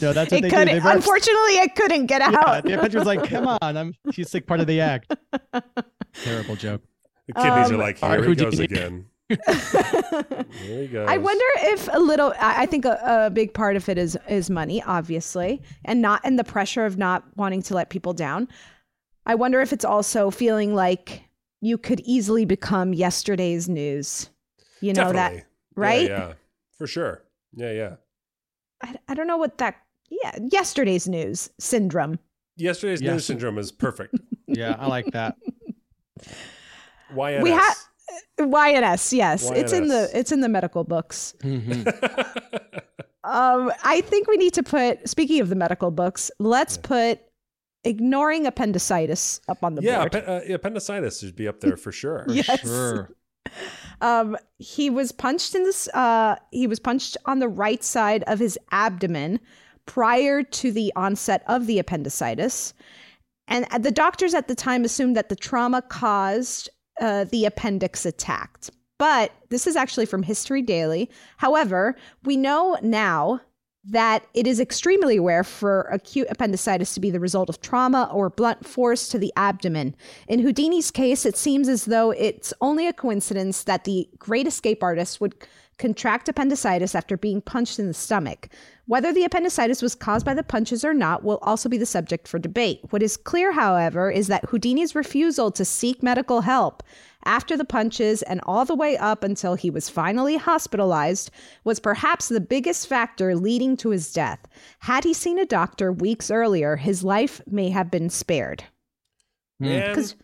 Speaker 3: No, that's what
Speaker 1: It
Speaker 3: they
Speaker 1: couldn't.
Speaker 3: They
Speaker 1: unfortunately, it couldn't get
Speaker 3: Yeah,
Speaker 1: out.
Speaker 3: the appendix was like, come on, I'm she's like part of the act. Terrible joke.
Speaker 5: The kidneys
Speaker 1: Um,
Speaker 5: are like, here he goes again. There he goes.
Speaker 1: I wonder if a little. I I think a, a big part of it is is money, obviously, and not and the pressure of not wanting to let people down. I wonder if it's also feeling like you could easily become yesterday's news. You know
Speaker 5: Definitely.
Speaker 1: that, right?
Speaker 5: Yeah, yeah, for sure. Yeah, yeah.
Speaker 1: I, I don't know what that. Yeah, yesterday's news syndrome.
Speaker 5: Yesterday's
Speaker 3: Yes.
Speaker 5: news syndrome is perfect.
Speaker 3: Yeah, I like that.
Speaker 5: YNS.
Speaker 1: We have YNS. Yes, it's in the it's in the medical books.
Speaker 3: Mhm.
Speaker 1: Um, I think we need to put. Speaking of the medical books, let's put ignoring appendicitis up on the
Speaker 5: yeah,
Speaker 1: board.
Speaker 5: appe- uh, yeah, appendicitis should be up there for sure.
Speaker 1: Yes.
Speaker 3: Sure.
Speaker 1: Um, he was punched in this. Uh, he was punched on the right side of his abdomen prior to the onset of the appendicitis, and the doctors at the time assumed that the trauma caused uh, the appendix attacked. But this is actually from History Daily. However, we know now that it is extremely rare for acute appendicitis to be the result of trauma or blunt force to the abdomen. In Houdini's case, it seems as though it's only a coincidence that the great escape artist would contract appendicitis after being punched in the stomach. Whether the appendicitis was caused by the punches or not will also be the subject for debate. What is clear, however, is that Houdini's refusal to seek medical help after the punches and all the way up until he was finally hospitalized was perhaps the biggest factor leading to his death. Had he seen a doctor weeks earlier, his life may have been spared. Hmm.
Speaker 5: Man,
Speaker 1: 'Cause-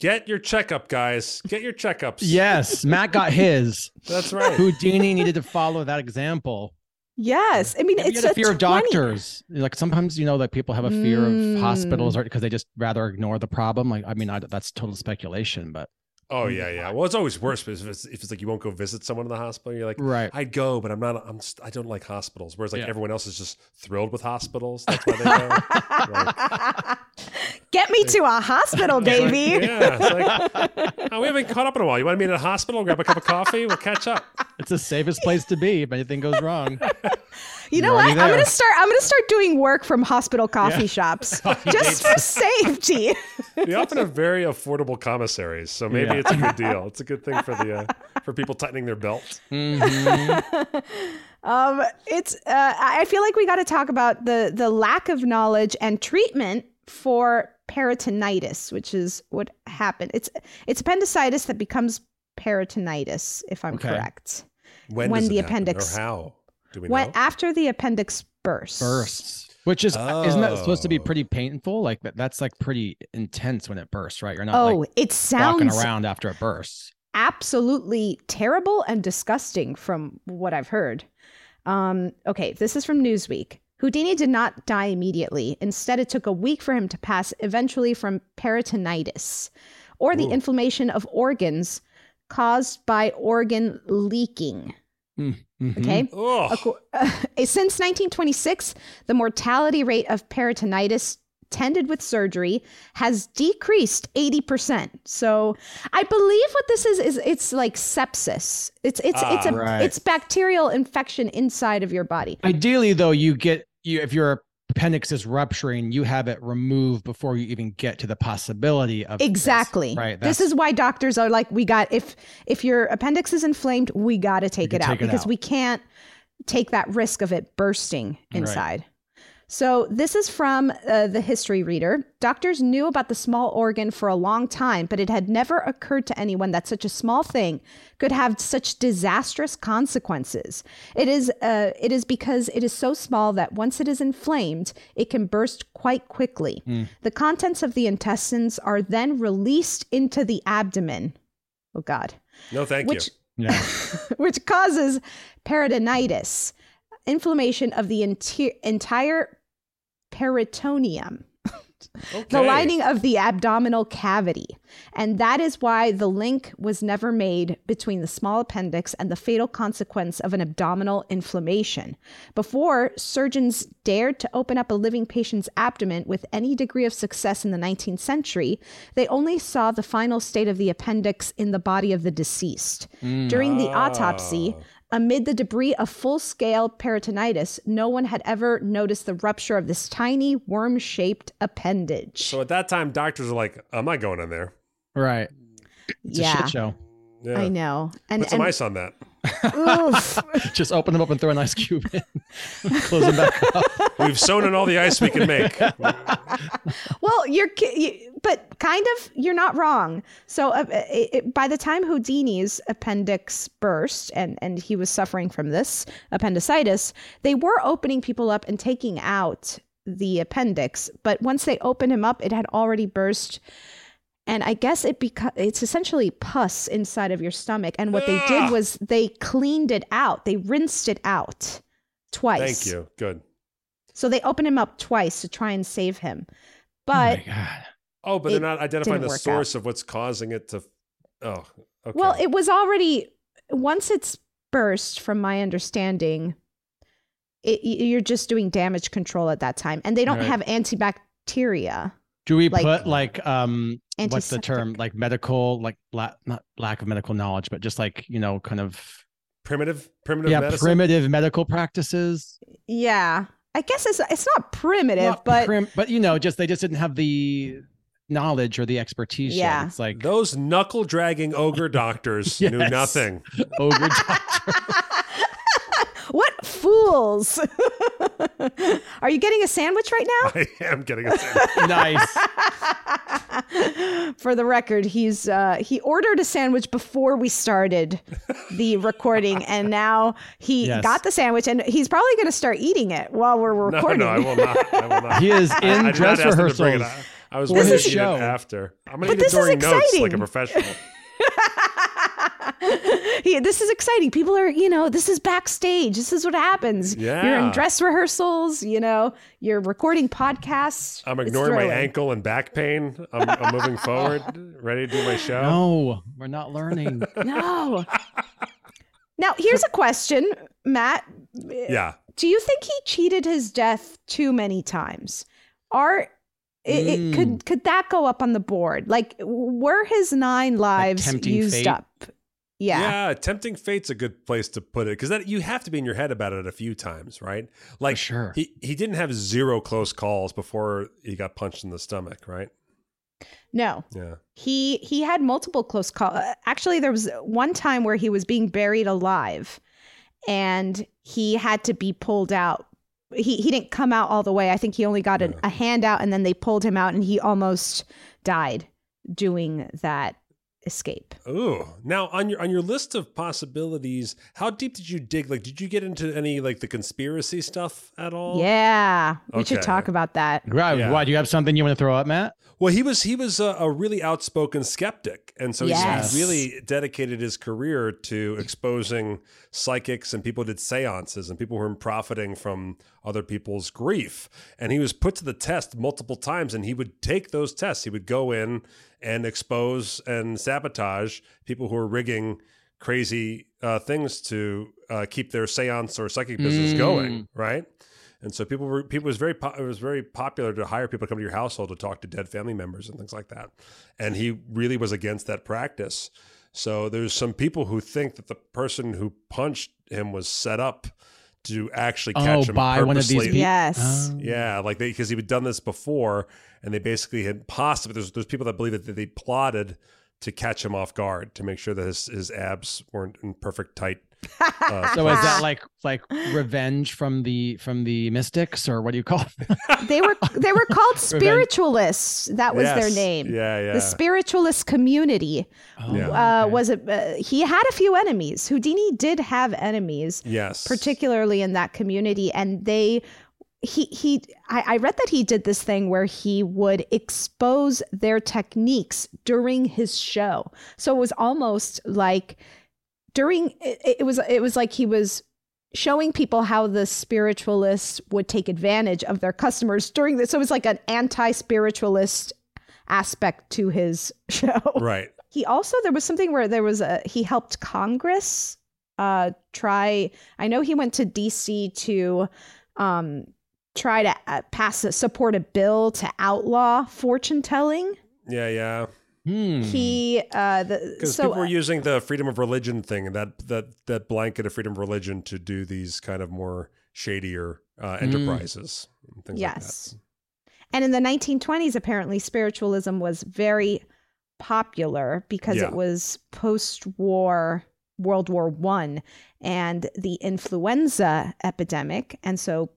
Speaker 5: get your checkup, guys. Get your checkups.
Speaker 3: Yes, Matt got his.
Speaker 5: That's right.
Speaker 3: Houdini needed to follow that example.
Speaker 1: Yes, I mean
Speaker 3: Maybe
Speaker 1: it's
Speaker 3: you had a fear of
Speaker 1: 20
Speaker 3: doctors. Like sometimes you know that people have a fear of mm. hospitals or because they just rather ignore the problem. Like I mean, I, that's total speculation, but
Speaker 5: Oh yeah, yeah. Well, it's always worse if it's, if it's like you won't go visit someone in the hospital. You're like,
Speaker 3: Right.
Speaker 5: I'd go, but I'm not. I'm. Just, I don't like hospitals. Whereas like
Speaker 3: Yeah.
Speaker 5: everyone else is just thrilled with hospitals. That's why they go. Like,
Speaker 1: Get me to a hospital, baby.
Speaker 5: yeah. It's like, oh, we haven't caught up in a while. You want to meet at a hospital? Grab a cup of coffee. We'll catch up.
Speaker 3: it's the safest place to be if anything goes wrong.
Speaker 1: You know
Speaker 3: You're
Speaker 1: what?
Speaker 3: already
Speaker 1: I'm gonna start. I'm gonna start doing work from hospital coffee
Speaker 3: Yeah.
Speaker 1: shops just for safety.
Speaker 5: They often have very affordable commissaries, so maybe
Speaker 3: Yeah.
Speaker 5: it's a good deal. It's a good thing for the uh, for people tightening their belt.
Speaker 3: Mhm.
Speaker 1: um, it's. Uh, I I feel like we got to talk about the the lack of knowledge and treatment for peritonitis, which is what happened. It's it's appendicitis that becomes peritonitis, if I'm
Speaker 3: Okay.
Speaker 1: correct.
Speaker 5: When,
Speaker 1: When
Speaker 5: does
Speaker 1: the
Speaker 5: it happen,
Speaker 1: appendix-
Speaker 5: or how do we
Speaker 1: When
Speaker 5: know?
Speaker 1: after the appendix bursts.
Speaker 3: bursts, which is isn't that supposed to be
Speaker 5: Oh.
Speaker 3: pretty painful? Like that's like pretty intense when it bursts, right? You're not
Speaker 1: Oh,
Speaker 3: like
Speaker 1: it
Speaker 3: walking
Speaker 1: sounds
Speaker 3: around after it bursts.
Speaker 1: absolutely terrible and disgusting from what I've heard. Um, okay, this is from Newsweek. Houdini did not die immediately. Instead, it took a week for him to pass eventually from peritonitis, or the
Speaker 5: Ooh.
Speaker 1: inflammation of organs caused by organ leaking.
Speaker 3: Mhm.
Speaker 1: Okay. Since 1926, the mortality rate of peritonitis tended with surgery has decreased 80%. So I believe what this is is it's like sepsis. It's it's it's a
Speaker 5: Ah,
Speaker 3: right.
Speaker 1: it's bacterial infection inside of your body.
Speaker 3: Ideally, though, you get you if your appendix is rupturing, you have it removed before you even get to the possibility of this,
Speaker 1: Exactly.
Speaker 3: right.
Speaker 1: This is why doctors are like we got if if your appendix is inflamed, we got to take it out
Speaker 3: take
Speaker 1: because
Speaker 3: out.
Speaker 1: we can't take that risk of it bursting
Speaker 3: Right.
Speaker 1: Inside. So, this is from uh, the history reader. Doctors knew about the small organ for a long time, but it had never occurred to anyone that such a small thing could have such disastrous consequences. It is, uh, it is because it is so small that once it is inflamed, it can burst quite quickly. The contents of the intestines are then released into the abdomen. Oh, God.
Speaker 5: no, thank
Speaker 1: Which,
Speaker 5: you.
Speaker 3: Yeah.
Speaker 1: which causes peritonitis, inflammation of the enti- entire peritoneum,
Speaker 5: Okay.
Speaker 1: the lining of the abdominal cavity. And that is why the link was never made between the small appendix and the fatal consequence of an abdominal inflammation. Before, surgeons dared to open up a living patient's abdomen with any degree of success in the 19th century, they only saw the final state of the appendix in the body of the deceased. Mm. During the ah. autopsy, Amid the debris of full scale peritonitis, no one had ever noticed the rupture of this tiny worm shaped appendage.
Speaker 5: So at that time, doctors are like, "I'm not going in there."
Speaker 3: Right. It's a
Speaker 1: yeah,
Speaker 3: shit show.
Speaker 5: Yeah.
Speaker 1: I know. And,
Speaker 5: Put some
Speaker 1: and
Speaker 5: ice on that.
Speaker 1: Oof.
Speaker 3: Just open them up and throw an ice cube in. Close them back up.
Speaker 5: We've sewn in all the ice we can make.
Speaker 1: Well, you're, but kind of, you're not wrong. So, uh, it, it- by the time Houdini's appendix burst, and and he was suffering from this appendicitis, they were opening people up and taking out the appendix. But once they opened him up, it had already burst. And I guess it beca- it's essentially pus inside of your stomach. And what they did
Speaker 5: ah!
Speaker 1: was they cleaned it out. They rinsed it out twice.
Speaker 5: Thank you. Good.
Speaker 1: So they opened him up twice to try and save him.
Speaker 3: oh
Speaker 1: But
Speaker 3: my god.
Speaker 5: Oh, but they're not identifying the source of what's causing it to. Oh, okay.
Speaker 1: Well, it was already once it's burst, from my understanding, it, you're just doing damage control at that time, and they don't
Speaker 3: Right.
Speaker 1: have antibacteria.
Speaker 3: Do we
Speaker 1: like-
Speaker 3: put like um what's the term like medical like la- not lack of medical knowledge but just like you know kind of
Speaker 5: primitive, primitive
Speaker 3: yeah
Speaker 5: medicine.
Speaker 3: primitive medical practices
Speaker 1: Yeah, I guess it's it's not primitive,
Speaker 3: Not
Speaker 1: but
Speaker 3: prim- but you know just they just didn't have the knowledge or the expertise yet.
Speaker 1: Yeah.
Speaker 3: it's like
Speaker 5: Those knuckle dragging ogre doctors knew nothing.
Speaker 3: ogre doctor
Speaker 1: what fools! Are you getting a sandwich right now?
Speaker 5: I am getting a sandwich.
Speaker 3: nice
Speaker 1: For the record, he's uh, he ordered a sandwich before we started the recording, and now he
Speaker 3: Yes.
Speaker 1: got the sandwich, and he's probably going to start eating it while we're recording.
Speaker 5: no, I will not. I will not.
Speaker 3: He is in
Speaker 5: I
Speaker 3: dress
Speaker 5: ask them to
Speaker 3: rehearsals.
Speaker 5: I was
Speaker 3: for
Speaker 5: going
Speaker 3: his
Speaker 5: to eat
Speaker 3: show.
Speaker 5: it after. I'm going
Speaker 1: But
Speaker 5: to eat
Speaker 1: this
Speaker 5: it
Speaker 1: is
Speaker 5: during notes like a
Speaker 1: exciting.
Speaker 5: professional.
Speaker 1: he, this is exciting. People are, you know, this is backstage. This is what happens.
Speaker 5: Yeah.
Speaker 1: You're in dress rehearsals. You know, you're recording podcasts.
Speaker 5: I'm ignoring my ankle and back pain. I'm, I'm moving forward, ready to do my show.
Speaker 3: no we're not learning
Speaker 1: No. now, here's a question, Matt.
Speaker 5: Yeah.
Speaker 1: Do you think he cheated his death too many times? Are it, it
Speaker 3: Mm.
Speaker 1: could could that go up on the board? Like, were his nine lives
Speaker 3: tempting
Speaker 1: used
Speaker 3: fate?
Speaker 1: up? Yeah.
Speaker 5: Yeah, tempting fate's a good place to put it because that you have to be in your head about it a few times, right? Like
Speaker 3: sure.
Speaker 5: he he didn't have zero close calls before he got punched in the stomach, right?
Speaker 1: No.
Speaker 5: Yeah.
Speaker 1: He he had multiple close calls. Uh, actually, there was one time where he was being buried alive, and he had to be pulled out. He he didn't come out all the way. I think he only got a, a hand out, and then they pulled him out, and he almost died doing that escape.
Speaker 5: Ooh. Now on your on your list of possibilities, how deep did you dig? Like, did you get into any like the conspiracy stuff at all?
Speaker 1: Yeah, we should talk about that.
Speaker 3: right
Speaker 5: Yeah.
Speaker 3: why do you have something you want to throw up matt
Speaker 5: Well, he was he was a, a really outspoken skeptic, and so
Speaker 1: Yes.
Speaker 5: he really dedicated his career to exposing psychics and people who did seances and people who were profiting from other people's grief. And he was put to the test multiple times, and he would take those tests. He would go in and expose and sabotage people who were rigging crazy uh, things to uh, keep their seance or psychic business
Speaker 3: Mm.
Speaker 5: going, right? And so people were people was very po- it was very popular to hire people to come to your household to talk to dead family members and things like that. And he really was against that practice. So there's some people who think that the person who punched him was set up to actually oh, catch
Speaker 3: oh
Speaker 5: him
Speaker 3: by one of these
Speaker 5: purposely.
Speaker 3: people
Speaker 1: Yes.
Speaker 3: Oh.
Speaker 5: Yeah, like they because he had done this before, and they basically had possibly there's there's people that believe that they plotted to catch him off guard to make sure that his his abs weren't in perfect tight. Uh,
Speaker 3: so is that like like revenge from the from the mystics or what do you call it?
Speaker 1: they were they were called spiritualists. That was their name.
Speaker 5: Yeah, yeah.
Speaker 1: The spiritualist community
Speaker 5: Yeah.
Speaker 1: uh,
Speaker 3: okay.
Speaker 1: was a, uh, he had a few enemies. Houdini did have enemies,
Speaker 5: yes,
Speaker 1: particularly in that community, and they he he I, I read that he did this thing where he would expose their techniques during his show. So it was almost like during it, it was it was like he was showing people how the spiritualists would take advantage of their customers during this. So it was like an anti-spiritualist aspect to his show.
Speaker 5: right.
Speaker 1: He also there was something where there was a he helped Congress uh try I know he went to DC to um try to uh, pass a, support a bill to outlaw fortune telling.
Speaker 5: Yeah, yeah.
Speaker 3: Hmm.
Speaker 1: He uh the so
Speaker 5: people were using the freedom of religion thing and that that that blanket of freedom of religion to do these kind of more shadier uh, enterprises. and Things
Speaker 1: Yes. And in the 1920s, apparently, spiritualism was very popular because
Speaker 5: Yeah.
Speaker 1: it was post-war World War One and the influenza epidemic, and so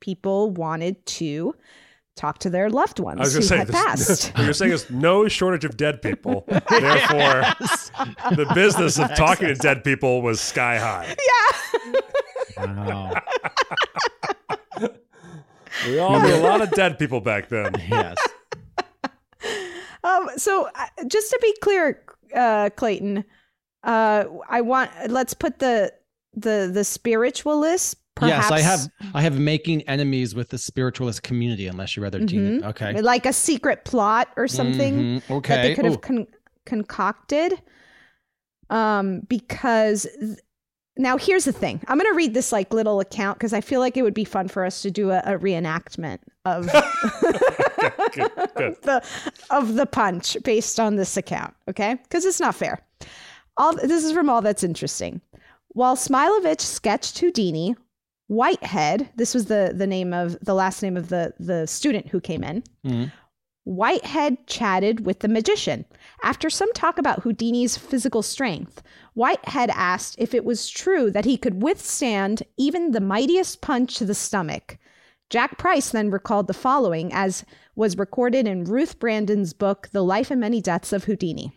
Speaker 1: people wanted to talk to their loved ones
Speaker 5: I was
Speaker 1: who
Speaker 5: going to say,
Speaker 1: had
Speaker 5: this-
Speaker 1: passed.
Speaker 5: what you're saying is no shortage of dead people. Therefore, the business of talking to dead people was sky high. Yeah.
Speaker 3: Wow.
Speaker 5: We all knew a lot of dead people back then.
Speaker 3: yes.
Speaker 1: Um, so uh, just to be clear, uh, Clayton, uh, I want let's put the the the spiritualists. Perhaps,
Speaker 3: Yes, I have I have making enemies with the spiritualist community, unless you rather deem it. Okay.
Speaker 1: like a secret plot or something
Speaker 3: Mhm,
Speaker 1: that
Speaker 3: Okay.
Speaker 1: they could have con- concocted. Um, because th- now here's the thing. I'm gonna read this like little account because I feel like it would be fun for us to do a, a reenactment of
Speaker 5: Good, good.
Speaker 1: the of the punch based on this account, okay? Because it's not fair. All this is from all that's interesting. While Smilovich sketched Houdini, Whitehead, this was the the name of the last name of the the student who came in.
Speaker 3: Mhm.
Speaker 1: Whitehead chatted with the magician. After some talk about Houdini's physical strength, Whitehead asked if it was true that he could withstand even the mightiest punch to the stomach. Jack Price then recalled the following, as was recorded in Ruth Brandon's book, The Life and Many Deaths of Houdini.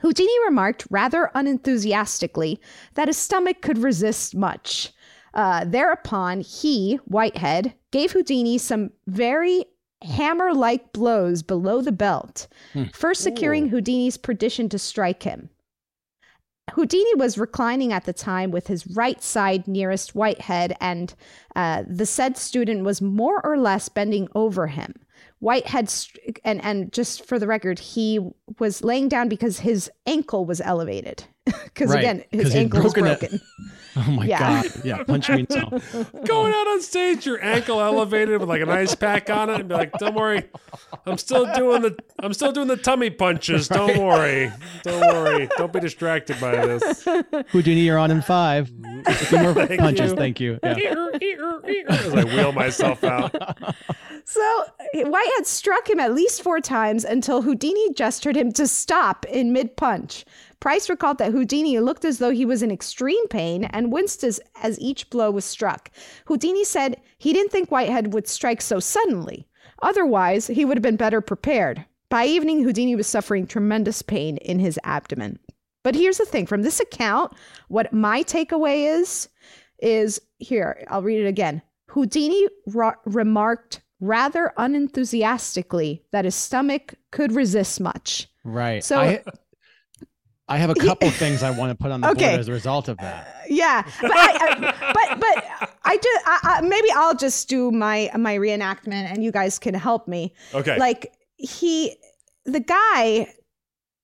Speaker 1: Houdini remarked rather unenthusiastically that his stomach could resist much. Uh, thereupon, he, Whitehead, gave Houdini some very hammer like blows below the belt, first securing Houdini's perdition to strike him. Houdini was reclining at the time with his right side nearest Whitehead, and uh, the said student was more or less bending over him. Whitehead, st- and and just for the record, he was laying down because his ankle was elevated. Because
Speaker 3: Right,
Speaker 1: again, his ankle was
Speaker 3: broken. Oh my
Speaker 1: Yeah.
Speaker 3: god. Yeah. Punch me so.
Speaker 5: Going out on stage, your ankle elevated with like an ice pack on it, and be like, "Don't worry, I'm still doing the I'm still doing the tummy punches. Don't worry, don't worry, don't be distracted by this."
Speaker 3: Houdini, you're on in five. More
Speaker 5: Thank
Speaker 3: punches.
Speaker 5: you.
Speaker 3: Thank you. Yeah.
Speaker 5: As I wheel myself out.
Speaker 1: So Whitehead struck him at least four times until Houdini gestured him to stop in mid punch. Price recalled that Houdini looked as though he was in extreme pain and winced as, as each blow was struck. Houdini said he didn't think Whitehead would strike so suddenly. Otherwise, he would have been better prepared. By evening, Houdini was suffering tremendous pain in his abdomen. But here's the thing from this account, what my takeaway is, is here, I'll read it again. Houdini ra- remarked rather unenthusiastically that his stomach could resist much.
Speaker 3: Right.
Speaker 1: So-
Speaker 3: I, I have a couple things I want to put on the
Speaker 1: Okay.
Speaker 3: board as a result of that.
Speaker 1: Yeah, but I, I, but but I just I, I, maybe I'll just do my my reenactment, and you guys can help me.
Speaker 5: Okay.
Speaker 1: Like he, the guy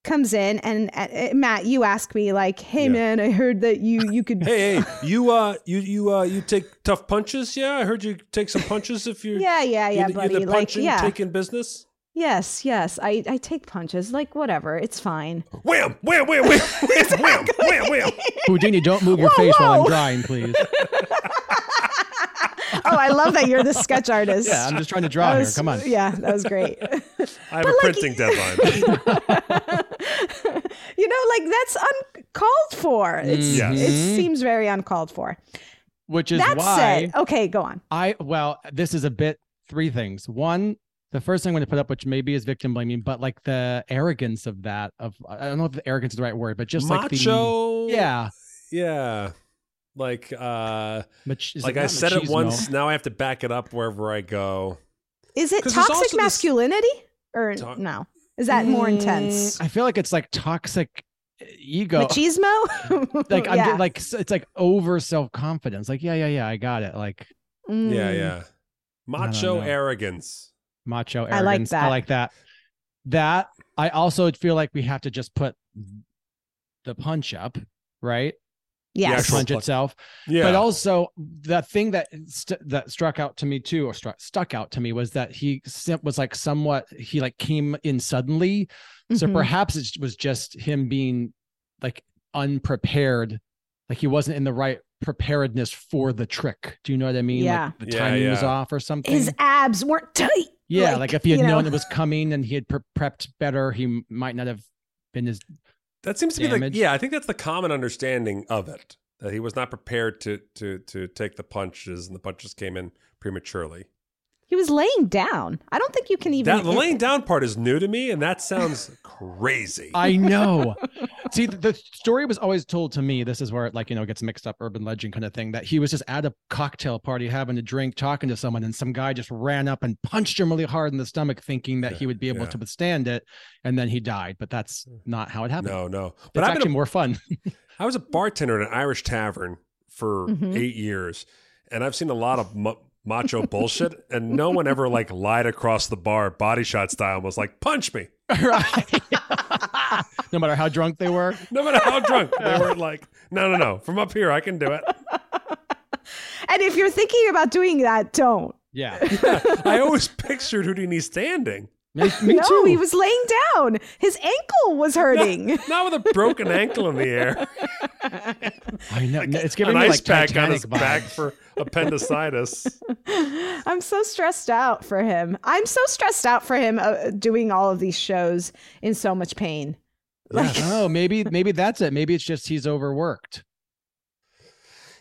Speaker 1: comes in, and uh, Matt, you ask me like, "Hey
Speaker 5: Yeah.
Speaker 1: man, I heard that you you could."
Speaker 5: Hey, hey, you uh, you you uh, you take tough punches? Yeah, I heard you take some punches if you're
Speaker 1: Yeah, yeah, yeah,
Speaker 5: you,
Speaker 1: buddy.
Speaker 5: You're the
Speaker 1: like, yeah,
Speaker 5: taking business.
Speaker 1: Yes, yes. I I take punches. Like whatever, it's fine.
Speaker 5: Wham, wham, wham, wham, wham, wham, wham, wham.
Speaker 3: Houdini, don't move your
Speaker 1: Whoa,
Speaker 3: face while I'm
Speaker 1: whoa.
Speaker 3: drawing, please.
Speaker 1: Oh, I love that you're the sketch artist.
Speaker 3: Yeah, I'm just trying to draw
Speaker 1: That
Speaker 3: here. Come on.
Speaker 1: Yeah, that was great.
Speaker 5: I have a printing deadline.
Speaker 1: you know, like that's uncalled for. It's, mm-hmm.
Speaker 5: Yes.
Speaker 1: It seems very uncalled for.
Speaker 3: Which is
Speaker 1: that
Speaker 3: why
Speaker 1: said, okay, go on.
Speaker 3: I well, this is a bit three things. One, the first thing I'm going to put up, which maybe is victim blaming, but like the arrogance of that. Of I don't know if the arrogance is the right word, but just like
Speaker 5: Macho.
Speaker 3: the yeah.
Speaker 5: Yeah. Like uh
Speaker 3: Mach- is
Speaker 5: like I
Speaker 3: not
Speaker 5: said it once, now I have to back it up wherever I go.
Speaker 1: Is it toxic
Speaker 5: also this-
Speaker 1: masculinity or
Speaker 5: To-
Speaker 1: no? Is that more
Speaker 3: Mm,
Speaker 1: intense?
Speaker 3: I feel like it's like toxic ego.
Speaker 1: Machismo?
Speaker 3: like I'm
Speaker 1: yeah.
Speaker 3: like it's like over self confidence. Like yeah, yeah, yeah, I got it. Like
Speaker 5: Yeah,
Speaker 1: Mm.
Speaker 5: yeah. Macho arrogance.
Speaker 3: Macho
Speaker 1: I
Speaker 3: arrogance.
Speaker 1: like
Speaker 3: I
Speaker 1: that.
Speaker 3: like that. That I also feel like we have to just put the punch up, right? The
Speaker 1: Yes.
Speaker 5: actual
Speaker 3: punch
Speaker 5: punch.
Speaker 3: itself.
Speaker 5: Yeah.
Speaker 3: But also the thing that st- that struck out to me too, or struck stuck out to me, was that he sim- was like somewhat he like came in suddenly. So
Speaker 1: Mhm.
Speaker 3: perhaps it was just him being like unprepared, like he wasn't in the right preparedness for the trick. Do you know what I mean?
Speaker 1: Yeah.
Speaker 3: Like the
Speaker 5: Yeah,
Speaker 3: timing was off or something.
Speaker 1: His abs weren't tight.
Speaker 3: Yeah,
Speaker 1: Like,
Speaker 3: like, if he had
Speaker 1: you
Speaker 3: known
Speaker 1: know.
Speaker 3: it was coming and he had pre- prepped better, he might not have been as.
Speaker 5: That seems to be the yeah. I think that's the common understanding of it that he was not prepared to to to take the punches, and the punches came in prematurely.
Speaker 1: He was laying down. I don't think you can even.
Speaker 5: That the laying down part is new to me, and that sounds crazy.
Speaker 3: I know. See, the, the story was always told to me. This is where it, like, you know, gets mixed up urban legend kind of thing that he was just at a cocktail party having a drink, talking to someone, and some guy just ran up and punched him really hard in the stomach, thinking that he would be able
Speaker 5: yeah.
Speaker 3: to withstand it. And then he died. But that's not how it happened.
Speaker 5: no, no.
Speaker 3: But
Speaker 5: But
Speaker 3: it's
Speaker 5: I've been
Speaker 3: actually
Speaker 5: a-
Speaker 3: more fun.
Speaker 5: I was a bartender at an Irish tavern for
Speaker 1: Mhm.
Speaker 5: eight years, and I've seen a lot of ma- macho bullshit, and no one ever like lied across the bar, body shot style, and was like, "Punch me,"
Speaker 3: right. no matter how drunk they were.
Speaker 5: no matter how drunk they were. Like, no, no, no, from up here, I can do it.
Speaker 1: And if you're thinking about doing that, don't.
Speaker 3: Yeah.
Speaker 5: I always pictured Houdini standing,
Speaker 3: Me, me
Speaker 1: no,
Speaker 3: too.
Speaker 1: he was laying down. His ankle was hurting.
Speaker 5: not with a broken ankle in the air,
Speaker 3: I know. It's
Speaker 5: an
Speaker 3: giving me
Speaker 5: ice
Speaker 3: like
Speaker 5: pack on
Speaker 3: Titanic
Speaker 5: his back for appendicitis.
Speaker 1: I'm so stressed out for him. I'm so stressed out for him uh, doing all of these shows in so much pain. Like,
Speaker 3: oh, maybe maybe that's it. Maybe it's just he's overworked.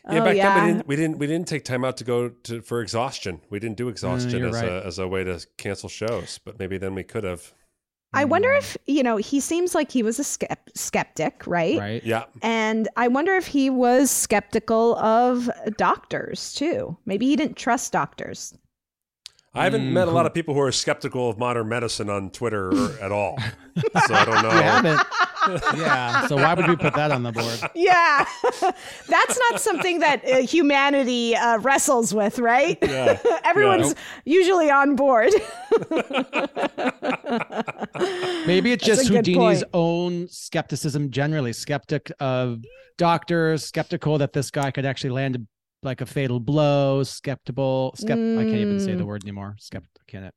Speaker 5: Yeah,
Speaker 1: Oh,
Speaker 5: back
Speaker 1: yeah.
Speaker 5: then we didn't we didn't we didn't take time out to go to for exhaustion. We didn't do exhaustion
Speaker 3: you're
Speaker 5: as
Speaker 3: right.
Speaker 5: a as a way to cancel shows, but maybe then we could have.
Speaker 1: I wonder mm. if, you know, he seems like he was a skep- skeptic, right?
Speaker 3: Right.
Speaker 5: Yeah,
Speaker 1: And I wonder if he was skeptical of doctors too. Maybe he didn't trust doctors.
Speaker 5: I haven't
Speaker 3: Mm,
Speaker 5: met a lot of people who are skeptical of modern medicine on Twitter or, at all, so I don't know.
Speaker 3: We haven't. yeah. So why would we put that on the board?
Speaker 1: Yeah. That's not something that uh, humanity uh, wrestles with, right?
Speaker 5: Yeah.
Speaker 1: Everyone's usually on board.
Speaker 3: Maybe it's
Speaker 1: That's
Speaker 3: just Houdini's
Speaker 1: point.
Speaker 3: own skepticism generally, skeptic of doctors, skeptical that this guy could actually land like a fatal blow, skeptical, skept- I can't even say the
Speaker 1: Mm.
Speaker 3: word anymore. Skept can it?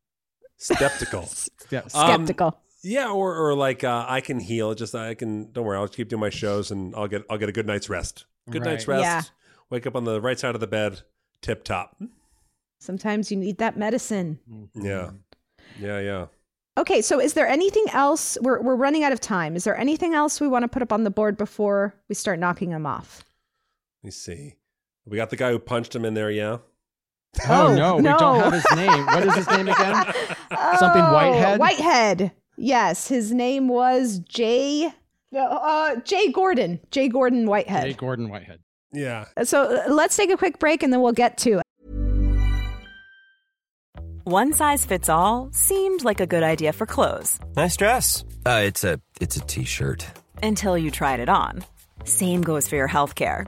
Speaker 5: Skeptical.
Speaker 3: Yeah.
Speaker 5: Um,
Speaker 1: Skeptical.
Speaker 5: yeah, or or like uh, I can heal. Just I can. Don't worry. I'll just keep doing my shows, and I'll get I'll get a good night's rest. Good night's rest.
Speaker 1: Yeah.
Speaker 5: Wake up on the right side of the bed, tip top.
Speaker 1: Sometimes you need that medicine.
Speaker 5: Yeah, yeah, yeah.
Speaker 1: Okay, so is there anything else? We're, we're running out of time. Is there anything else we want to put up on the board before we start knocking them off?
Speaker 5: Let me see. We got the guy who punched him in there. Yeah.
Speaker 3: Oh,
Speaker 1: Oh,
Speaker 3: no, we don't have his name. What is his name again? Something
Speaker 1: Oh,
Speaker 3: Whitehead?
Speaker 1: Whitehead. Yes, his name was Jay. Uh, Jay Gordon. Jay Gordon Whitehead.
Speaker 3: Jay Gordon Whitehead.
Speaker 5: Yeah.
Speaker 1: So uh, let's take a quick break and then we'll get to it.
Speaker 7: One size fits all seemed like a good idea for clothes
Speaker 8: Nice dress. Uh, it's a it's a t-shirt.
Speaker 7: until you tried it on. Same goes for your healthcare.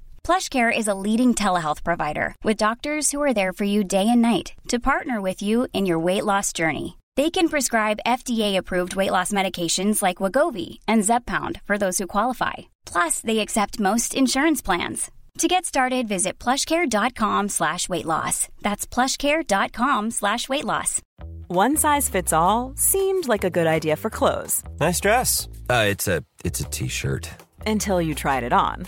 Speaker 9: PlushCare is a leading telehealth provider with doctors who are there for you day and night to partner with you in your weight loss journey. They can prescribe FDA-approved weight loss medications like Wegovy and Zepbound for those who qualify. Plus, they accept most insurance plans. To get started, visit plushcare.com slash weight loss. That's plushcare.com slash weight loss.
Speaker 7: One size fits all seemed like a good idea for clothes
Speaker 8: Nice dress. Uh, it's a it's a t-shirt.
Speaker 7: until you tried it on.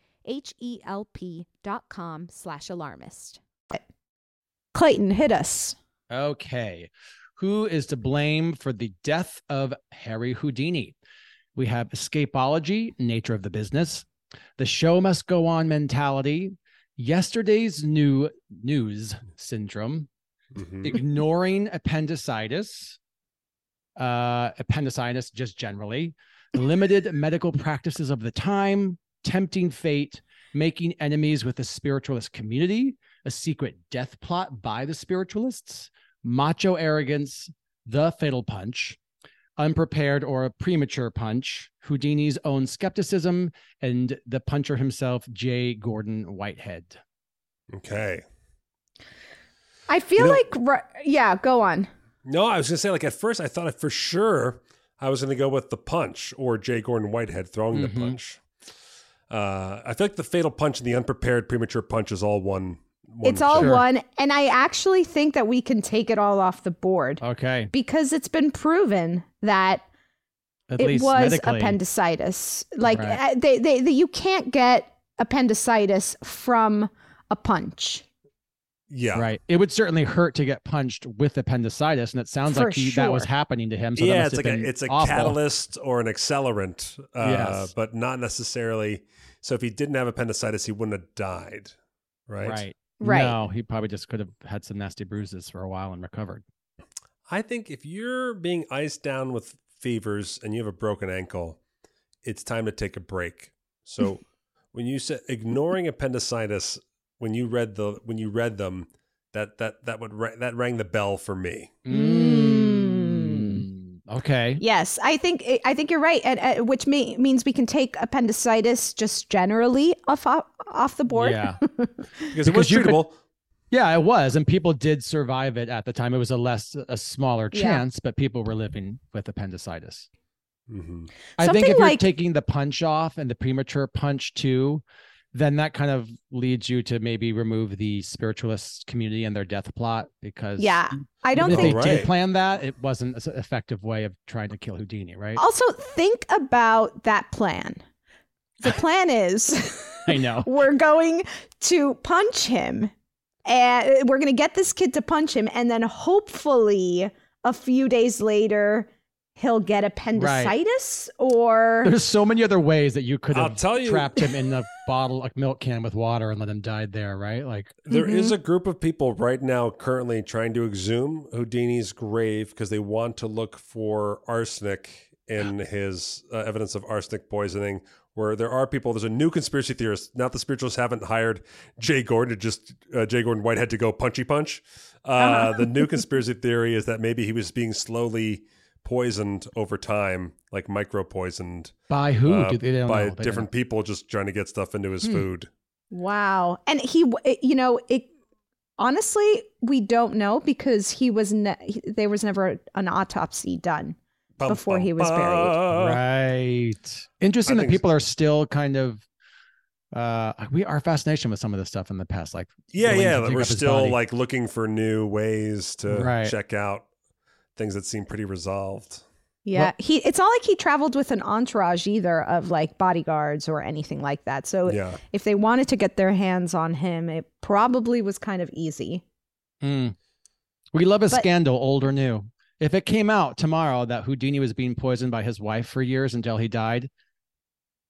Speaker 1: H-E-L-P dot com slash alarmist.
Speaker 4: Clayton, hit us.
Speaker 3: Okay. Who is to blame for the death of Harry Houdini? We have escapology, nature of the business, the show must go on mentality, yesterday's new news syndrome,
Speaker 5: Mhm.
Speaker 3: ignoring appendicitis, uh, appendicitis just generally, limited medical practices of the time, tempting fate, making enemies with the spiritualist community, a secret death plot by the spiritualists, macho arrogance, the fatal punch, unprepared or a premature punch, Houdini's own skepticism, and the puncher himself, J. Gordon Whitehead.
Speaker 5: Okay.
Speaker 4: I feel
Speaker 5: You know-
Speaker 4: like, yeah, go on.
Speaker 5: No, I was gonna say like at first I thought for sure I was gonna go with the punch or Jay Gordon Whitehead throwing the
Speaker 3: Mhm.
Speaker 5: punch. Uh, I feel like the fatal punch and the unprepared premature punch is all one. one
Speaker 4: It's all
Speaker 5: shot.
Speaker 4: one. And I actually think that we can take it all off the board
Speaker 3: Okay.
Speaker 4: because it's been proven that
Speaker 3: At
Speaker 4: it
Speaker 3: least
Speaker 4: was
Speaker 3: medically.
Speaker 4: appendicitis. Like
Speaker 3: Right.
Speaker 4: uh, they, they, they, you can't get appendicitis from a punch.
Speaker 5: Yeah.
Speaker 3: Right. It would certainly hurt to get punched with appendicitis, and it sounds
Speaker 4: For
Speaker 3: like he, that was happening to him. So that
Speaker 5: yeah, it's like a it's a
Speaker 3: awful.
Speaker 5: catalyst or an accelerant, uh,
Speaker 3: Yes.
Speaker 5: but not necessarily. So if he didn't have appendicitis, he wouldn't have died, right?
Speaker 3: Right.
Speaker 4: Right.
Speaker 3: No, he probably just could have had some nasty bruises for a while and recovered.
Speaker 5: I think if you're being iced down with fevers and you have a broken ankle, it's time to take a break. So when you said ignoring appendicitis, when you read the when you read them, that that that would ra- that rang the bell for me.
Speaker 3: Mm. Okay.
Speaker 4: Yes, I think I think you're right, and uh, which may, means we can take appendicitis just generally off off, off the board.
Speaker 3: Yeah.
Speaker 5: Because, it was
Speaker 3: Because could-
Speaker 5: treatable.
Speaker 3: Yeah, it was, and people did survive it at the time. It was a less, a smaller
Speaker 4: Yeah.
Speaker 3: chance, but people were living with appendicitis.
Speaker 5: Mhm.
Speaker 3: I think
Speaker 4: Something
Speaker 3: if you're taking the punch off and the premature punch too, then that kind of leads you to maybe remove the spiritualist community and their death plot because
Speaker 4: yeah. I don't think.
Speaker 3: they
Speaker 5: Right.
Speaker 3: did plan that, it wasn't an effective way of trying to kill Houdini, right?
Speaker 4: Also, think about that plan. The plan is
Speaker 3: I know.
Speaker 4: we're going to punch him, and we're going to get this kid to punch him, and then hopefully a few days later he'll get appendicitis or
Speaker 3: There's so many other ways that you could
Speaker 5: I'll
Speaker 3: have
Speaker 5: tell you-
Speaker 3: trapped him in a bottle, like milk can with water, and let him die there, right? Like,
Speaker 5: There is
Speaker 4: Mm-hmm.
Speaker 5: a group of people right now currently trying to exhume Houdini's grave because they want to look for arsenic in his uh, evidence of arsenic poisoning. Where there are people, there's a new conspiracy theorist. not the spiritualists haven't hired Jay Gordon to just uh, Jay Gordon Whitehead to go punchy punch. Uh, the new conspiracy theory is that maybe he was being slowly poisoned over time, like micro poisoned
Speaker 3: by who?
Speaker 5: uh,
Speaker 3: they, they don't
Speaker 5: by
Speaker 3: know. They don't
Speaker 5: different people just trying to get stuff into his
Speaker 3: Hmm.
Speaker 5: food.
Speaker 4: wow. And he, you know, it honestly we don't know because he was ne- there was never an autopsy done.
Speaker 5: Bum,
Speaker 4: Before
Speaker 5: bum,
Speaker 4: he was buried.
Speaker 3: right. Interesting
Speaker 5: I
Speaker 3: that
Speaker 5: think
Speaker 3: people are still kind of uh we our fascination with some of this stuff in the past like
Speaker 5: Yeah, yeah. that We're still
Speaker 3: body.
Speaker 5: like looking for new ways to
Speaker 3: Right.
Speaker 5: check out things that seem pretty resolved.
Speaker 4: Yeah,
Speaker 3: Well-
Speaker 4: he. It's not like he traveled with an entourage either of like bodyguards or anything like that. So
Speaker 5: Yeah.
Speaker 4: if they wanted to get their hands on him, it probably was kind of easy.
Speaker 3: Mm. we love a
Speaker 4: But-
Speaker 3: scandal old or new if it came out tomorrow that houdini was being poisoned by his wife for years until he died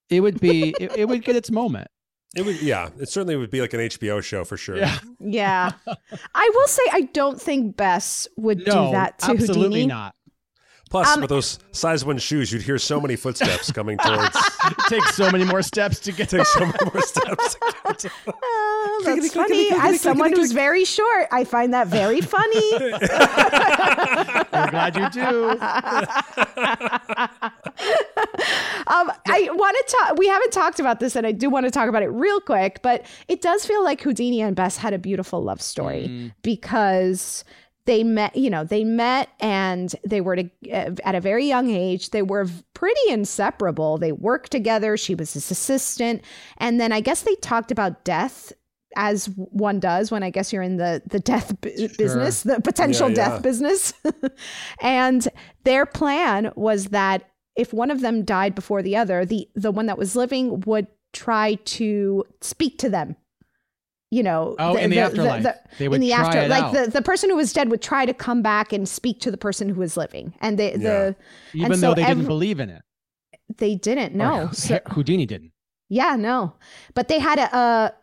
Speaker 3: it would be it, it would get its moment
Speaker 5: It would, yeah. It certainly would be like an HBO show for sure.
Speaker 3: yeah
Speaker 4: Yeah, I will say I don't think Bess would
Speaker 3: no
Speaker 4: do that to
Speaker 3: absolutely
Speaker 4: Houdini.
Speaker 3: not
Speaker 5: Plus,
Speaker 4: Um,
Speaker 5: with those size one shoes, you'd hear so many footsteps coming towards.
Speaker 3: it takes so many more steps to get
Speaker 5: Take so many more steps to get short.
Speaker 1: Oh, that's funny. As someone who's very short, I find that very funny.
Speaker 3: I'm glad you do.
Speaker 1: um, I want to talk. We haven't talked about this, and I do want to talk about it real quick. But it does feel like Houdini and Bess had a beautiful love story
Speaker 3: Mm.
Speaker 1: because they met. You know, they met and they were to, uh, at a very young age. They were pretty inseparable. They worked together. She was his assistant, and then I guess they talked about death. As one does when I guess you're in the the death bu- business, the potential
Speaker 5: Yeah,
Speaker 1: death
Speaker 5: yeah.
Speaker 1: business. and their plan was that if one of them died before the other, the the one that was living would try to speak to them. You know,
Speaker 3: Oh, in the afterlife. They would
Speaker 1: in the
Speaker 3: try
Speaker 1: after,
Speaker 3: it
Speaker 1: like
Speaker 3: out.
Speaker 1: the, the person who was dead would try to come back and speak to the person who was living, and they the
Speaker 3: Even though
Speaker 1: so
Speaker 3: they didn't believe in it.
Speaker 1: they didn't
Speaker 3: Or
Speaker 1: know. So-
Speaker 3: Houdini didn't.
Speaker 1: yeah, no, but they had a. a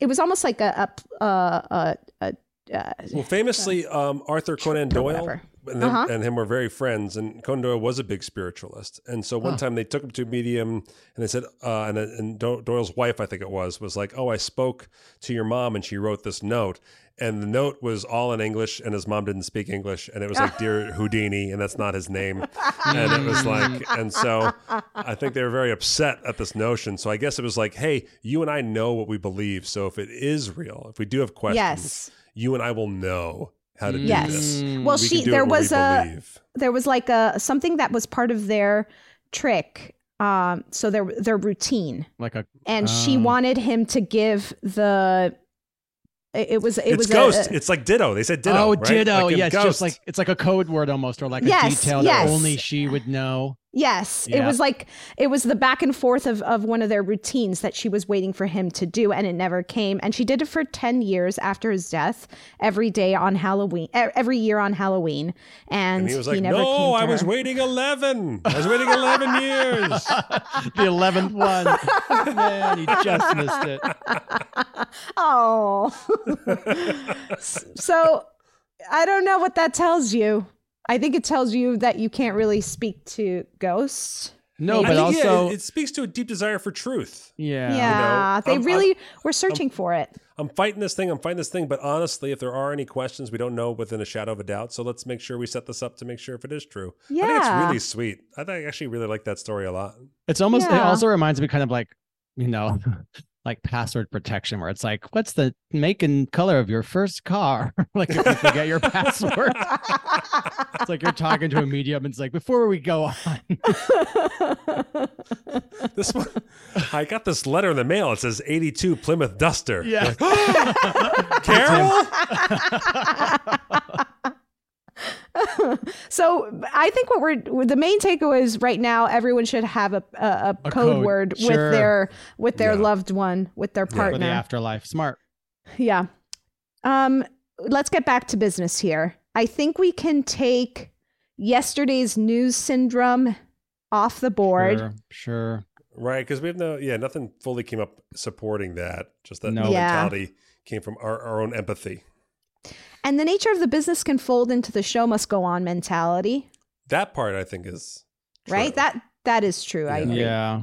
Speaker 1: it was almost like a a a, a, a
Speaker 5: Well, famously, um, Arthur Conan Doyle
Speaker 1: whatever.
Speaker 5: And, them-
Speaker 1: Uh-huh.
Speaker 5: and him were very friends, and Conan Doyle was a big spiritualist. And so one
Speaker 3: Huh.
Speaker 5: time they took him to a medium, and they said, uh, and, and Doyle's wife, I think it was, was like, "Oh, I spoke to your mom, and she wrote this note." And the note was all in English, and his mom didn't speak English, and it was like "Dear Houdini," and that's not his name. And it was like, and so I think they were very upset at this notion. So I guess it was like, "Hey, you and I know what we believe. So if it is real, if we do have questions,
Speaker 1: Yes.
Speaker 5: you and I will know how to do
Speaker 1: Yes.
Speaker 5: this.
Speaker 1: Well,
Speaker 5: We
Speaker 1: she
Speaker 5: can do it
Speaker 1: there
Speaker 5: when we
Speaker 1: was a
Speaker 5: believe.
Speaker 1: there was like a something that was part of their trick. Um, so their their routine,
Speaker 3: Like a
Speaker 1: and she
Speaker 3: Oh.
Speaker 1: wanted him to give the. It it was it
Speaker 5: it's
Speaker 1: was
Speaker 5: ghost.
Speaker 1: A,
Speaker 5: it's like ditto. They said ditto.
Speaker 3: oh,
Speaker 5: right?
Speaker 3: ditto.
Speaker 5: Like
Speaker 3: yeah, it's
Speaker 5: Ghost.
Speaker 3: just like it's like a code word almost, or like
Speaker 1: Yes,
Speaker 3: a detail
Speaker 1: yes.
Speaker 3: that only she would know.
Speaker 1: Yes, it was like it was the back and forth of of one of their routines that she was waiting for him to do, and it never came. And she did it for ten years after his death, every day on Halloween, e- every year on Halloween, and,
Speaker 5: and he was like,
Speaker 1: never
Speaker 5: "No,
Speaker 1: to
Speaker 5: I was
Speaker 1: her.
Speaker 5: waiting eleven. I was waiting eleven years."
Speaker 3: the eleventh one. Man, you just missed it.
Speaker 1: Oh. so I don't know what that tells you. I think it tells you that you can't really speak to ghosts.
Speaker 3: No,
Speaker 5: I
Speaker 3: but
Speaker 5: think, yeah,
Speaker 3: also,
Speaker 5: it, it speaks to a deep desire for truth.
Speaker 3: yeah,
Speaker 1: Yeah, they
Speaker 5: I'm-
Speaker 1: really were searching for it.
Speaker 5: I'm fighting this thing. I'm fighting this thing. But honestly, if there are any questions, we don't know within a shadow of a doubt. So let's make sure we set this up to make sure if it is true. I think it's really sweet. I think I actually really like that story a lot.
Speaker 3: It's almost. It also reminds me kind of like, you know, like password protection, where it's like, what's the make and color of your first car? like if you forget your password, it's like you're talking to a medium. And it's like before we go on.
Speaker 5: This one, I got this letter in the mail. It says 82 Plymouth Duster.
Speaker 3: Yeah.
Speaker 5: Carol?
Speaker 1: so I think what we're the main takeaway is right now everyone should have a a, a
Speaker 3: A
Speaker 1: code,
Speaker 3: code,
Speaker 1: word
Speaker 3: sure.
Speaker 1: with their with their
Speaker 5: Yeah.
Speaker 1: loved one with their partner.
Speaker 3: for the afterlife. Smart.
Speaker 1: Yeah. Um, let's get back to business here. I think we can take yesterday's news syndrome off the board.
Speaker 3: Sure. sure.
Speaker 5: Right, because we have no, yeah, nothing fully came up supporting that. Just that
Speaker 3: No.
Speaker 1: Yeah.
Speaker 5: mentality came from our, our own empathy.
Speaker 1: And the nature of the business can fold into the show must go on mentality,
Speaker 5: That part I think is
Speaker 1: right? That that is true. I
Speaker 5: Yeah.
Speaker 1: agree.
Speaker 3: Yeah.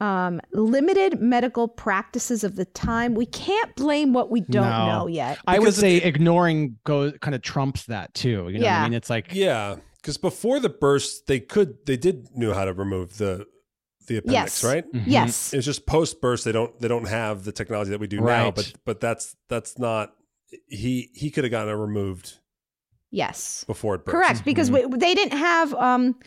Speaker 1: Um, limited medical practices of the time. We can't blame what we don't
Speaker 3: No.
Speaker 1: know yet.
Speaker 3: I would say ignoring goes kind of trumps that too. You know what
Speaker 1: Yeah.
Speaker 3: I mean? It's like
Speaker 5: Yeah, because before the burst, they could they did know how to remove the the appendix,
Speaker 1: Yes.
Speaker 5: right?
Speaker 3: mhm.
Speaker 1: Yes.
Speaker 5: It's just post burst they don't they don't have the technology that we do now. But but that's that's not he he could have gotten it removed
Speaker 1: Yes.
Speaker 5: before it burst.
Speaker 1: Correct, because we, they didn't have um,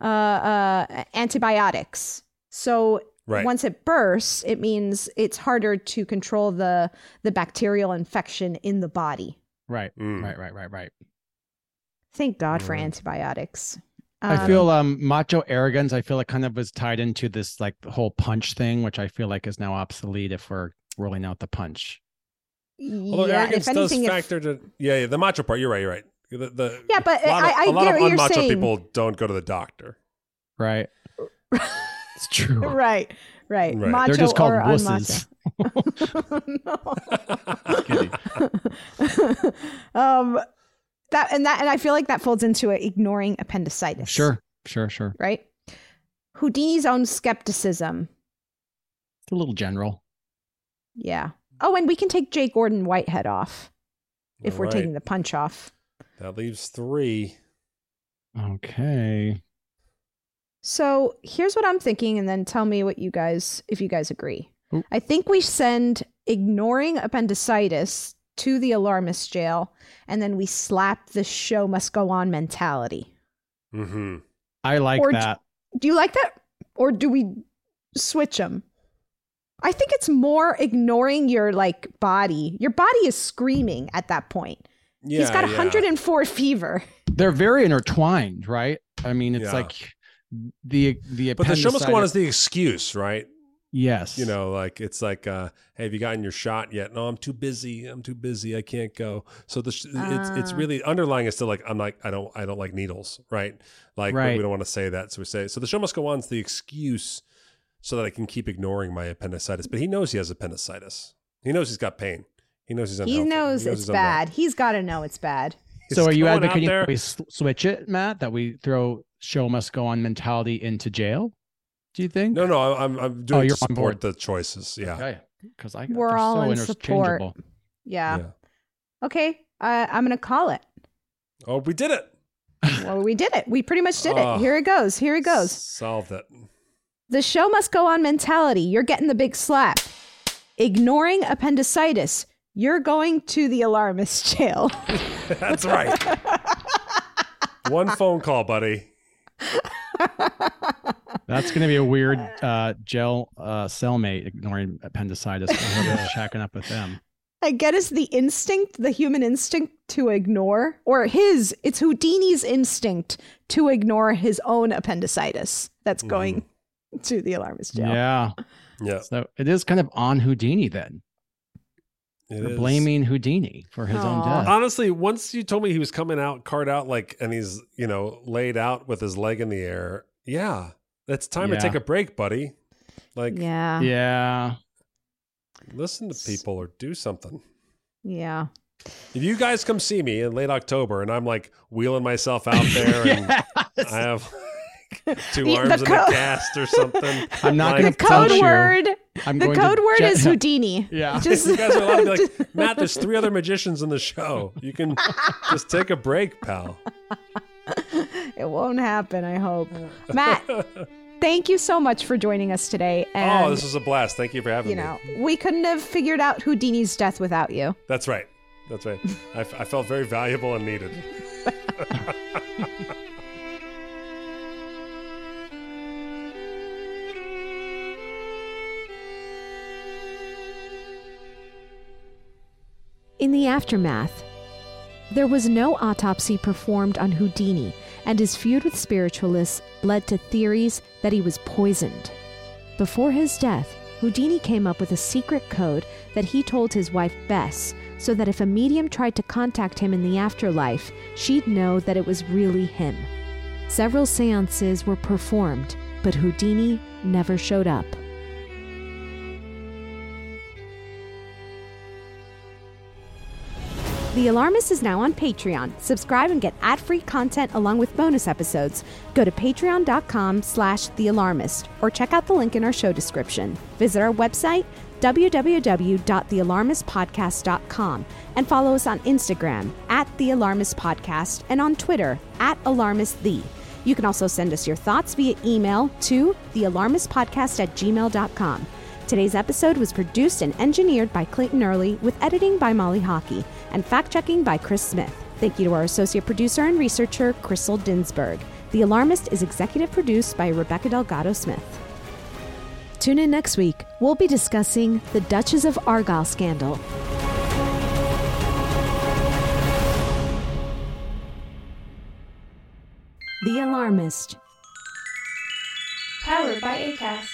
Speaker 1: uh, uh, antibiotics. So
Speaker 5: Right.
Speaker 1: once it bursts, it means it's harder to control the the bacterial infection in the body.
Speaker 3: right,
Speaker 5: Mm.
Speaker 3: right, right, right, right.
Speaker 1: Thank God for antibiotics.
Speaker 3: I
Speaker 1: Um,
Speaker 3: feel um macho arrogance. I feel like kind of was tied into this like whole punch thing, which I feel like is now obsolete if we're rolling out the punch.
Speaker 5: Although
Speaker 1: yeah,
Speaker 5: arrogance
Speaker 1: if anything,
Speaker 5: does
Speaker 1: if-
Speaker 5: to yeah, yeah the macho part. You're right. You're right. The, the,
Speaker 1: Yeah, but
Speaker 5: a lot of,
Speaker 1: I- I
Speaker 5: a lot
Speaker 1: get
Speaker 5: of
Speaker 1: what you're
Speaker 5: unmacho
Speaker 1: saying.
Speaker 5: people don't go to the doctor.
Speaker 3: Right. it's true.
Speaker 1: right, right,
Speaker 5: Right.
Speaker 1: macho
Speaker 3: They're just called
Speaker 1: or
Speaker 3: wusses.
Speaker 1: unmacho. um, that and that and I feel like that folds into it, ignoring appendicitis.
Speaker 3: Sure, sure, sure.
Speaker 1: right? Houdini's own skepticism.
Speaker 3: It's a little general.
Speaker 1: Yeah. Oh, and we can take Jake Gordon Whitehead off if
Speaker 5: All
Speaker 1: we're
Speaker 5: right.
Speaker 1: taking the punch off.
Speaker 5: That leaves three.
Speaker 3: Okay.
Speaker 1: So here's what I'm thinking, and then tell me what you guys, if you guys agree.
Speaker 3: Ooh.
Speaker 1: I think we send ignoring appendicitis to the alarmist jail, and then we slap the show must go on mentality.
Speaker 5: Mm-hmm.
Speaker 3: I like
Speaker 1: Or d-
Speaker 3: that.
Speaker 1: Do you like that? Or do we switch them? I think it's more ignoring your like body. Your body is screaming at that point.
Speaker 5: Yeah,
Speaker 1: He's got
Speaker 5: yeah.
Speaker 1: 104 fever.
Speaker 3: They're very intertwined, right? I mean, it's
Speaker 5: Yeah.
Speaker 3: like the the
Speaker 5: But the show must go on
Speaker 3: appendicitis-
Speaker 5: as the excuse, right?
Speaker 3: yes,
Speaker 5: You know, like it's like, uh, hey, have you gotten your shot yet? No, I'm too busy. I'm too busy. I can't go. So the sh- it's it's
Speaker 1: Ah.
Speaker 5: really underlying is still like I'm like I don't I don't like needles, right? Like
Speaker 3: Right.
Speaker 5: we don't want to say that, so we say so. The show must go on is the excuse so that I can keep ignoring my appendicitis. But he knows he has appendicitis. He knows he's got pain. He knows he's unhealthy.
Speaker 1: He knows it's
Speaker 5: he's unwell.
Speaker 1: bad. He's got to know it's bad.
Speaker 5: He's
Speaker 3: So are you advocating that we switch it, Matt? That we throw show must go on mentality into jail? Do you think?
Speaker 5: No, no, I'm I'm doing
Speaker 3: Oh, you're
Speaker 5: to
Speaker 3: on
Speaker 5: support
Speaker 3: board.
Speaker 5: the choices. Yeah.
Speaker 3: Okay. Because I
Speaker 1: We're all
Speaker 3: so
Speaker 1: in support.
Speaker 3: interchangeable.
Speaker 1: Yeah.
Speaker 5: Yeah.
Speaker 1: Okay. Uh, I'm going to call it.
Speaker 5: Oh, we did it.
Speaker 1: Well, we did it. We pretty much did it. Here it goes. Here it goes.
Speaker 5: Solved it.
Speaker 1: The show must go on mentality. You're getting the big slap. Ignoring appendicitis. You're going to the alarmist jail.
Speaker 5: That's right. One phone call, buddy.
Speaker 3: That's going to be a weird uh, gel uh, cellmate ignoring appendicitis. Whoever's shacking up with them.
Speaker 1: I get is the instinct, the human instinct to ignore, or his, it's Houdini's instinct to ignore his own appendicitis that's going to the alarmist jail.
Speaker 3: Yeah.
Speaker 5: Yeah.
Speaker 3: So it is kind of on Houdini then.
Speaker 5: It
Speaker 3: We're blaming Houdini for his own death.
Speaker 5: Honestly, once you told me he was coming out, card out, like, and he's, you know, laid out with his leg in the air. Yeah. It's time
Speaker 3: Yeah.
Speaker 5: to take a break, buddy. Like,
Speaker 1: Yeah.
Speaker 3: Yeah.
Speaker 5: listen to people or do something.
Speaker 1: Yeah.
Speaker 5: If you guys come see me in late October and I'm like wheeling myself out there and I have like, two
Speaker 1: The-
Speaker 5: arms
Speaker 1: the
Speaker 5: and a cast or something.
Speaker 3: I'm not
Speaker 5: like,
Speaker 3: going
Speaker 1: The
Speaker 3: to punch
Speaker 1: code
Speaker 3: you.
Speaker 1: word.
Speaker 3: I'm
Speaker 1: the
Speaker 3: going to
Speaker 1: code word
Speaker 3: jet-
Speaker 1: is Houdini.
Speaker 3: Yeah.
Speaker 1: Just,
Speaker 5: you guys are allowed to be like, Matt, there's three other magicians in the show. You can just take a break, pal.
Speaker 1: it won't happen, I hope. Matt, thank you so much for joining us today. Oh, and,
Speaker 5: oh, this was a blast. Thank you for having
Speaker 1: you
Speaker 5: me.
Speaker 1: know, we couldn't have figured out Houdini's death without you.
Speaker 5: That's right. That's right. I, f- I felt very valuable and needed.
Speaker 7: In the aftermath, there was no autopsy performed on Houdini, and his feud with spiritualists led to theories that he was poisoned. Before his death, Houdini came up with a secret code that he told his wife Bess so that if a medium tried to contact him in the afterlife, she'd know that it was really him. Several seances were performed, but Houdini never showed up. The Alarmist is now on Patreon. Subscribe and get ad-free content along with bonus episodes. Go to patreon.com slash thealarmist or check out the link in our show description. Visit our website, www.thealarmistpodcast.com and follow us on Instagram at The Alarmist Podcast and on Twitter at AlarmistThe. You can also send us your thoughts via email to thealarmistpodcast at gmail.com. Today's episode was produced and engineered by Clayton Early with editing by Molly Hockey and fact checking by Chris Smith. Thank you to our associate producer and researcher, Crystal Dinsberg. The Alarmist is executive produced by Rebecca Delgado Smith. Tune in next week. We'll be discussing the Duchess of Argyll scandal. The Alarmist.
Speaker 10: Powered by ACAST.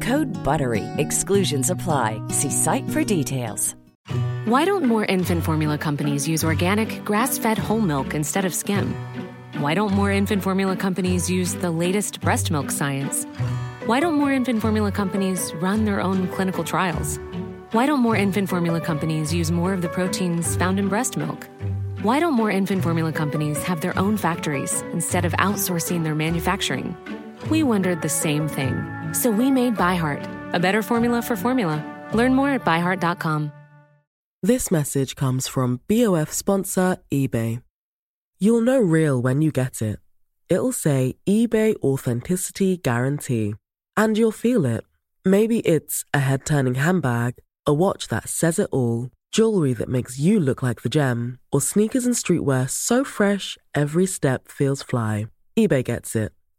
Speaker 11: Code BUTTERY. Exclusions apply. See site for details.
Speaker 12: Why don't more infant formula companies use organic, grass fed whole milk instead of skim? Why don't more infant formula companies use the latest breast milk science? Why don't more infant formula companies run their own clinical trials? Why don't more infant formula companies use more of the proteins found in breast milk? Why don't more infant formula companies have their own factories instead of outsourcing their manufacturing? We wondered the same thing. So we made ByHeart, a better formula for formula. Learn more at byheart.com.
Speaker 13: This message comes from BOF sponsor eBay. You'll know real when you get it. It'll say eBay Authenticity Guarantee. And you'll feel it. Maybe it's a head turning handbag, a watch that says it all, jewelry that makes you look like the gem, or sneakers and streetwear so fresh every step feels fly. eBay gets it.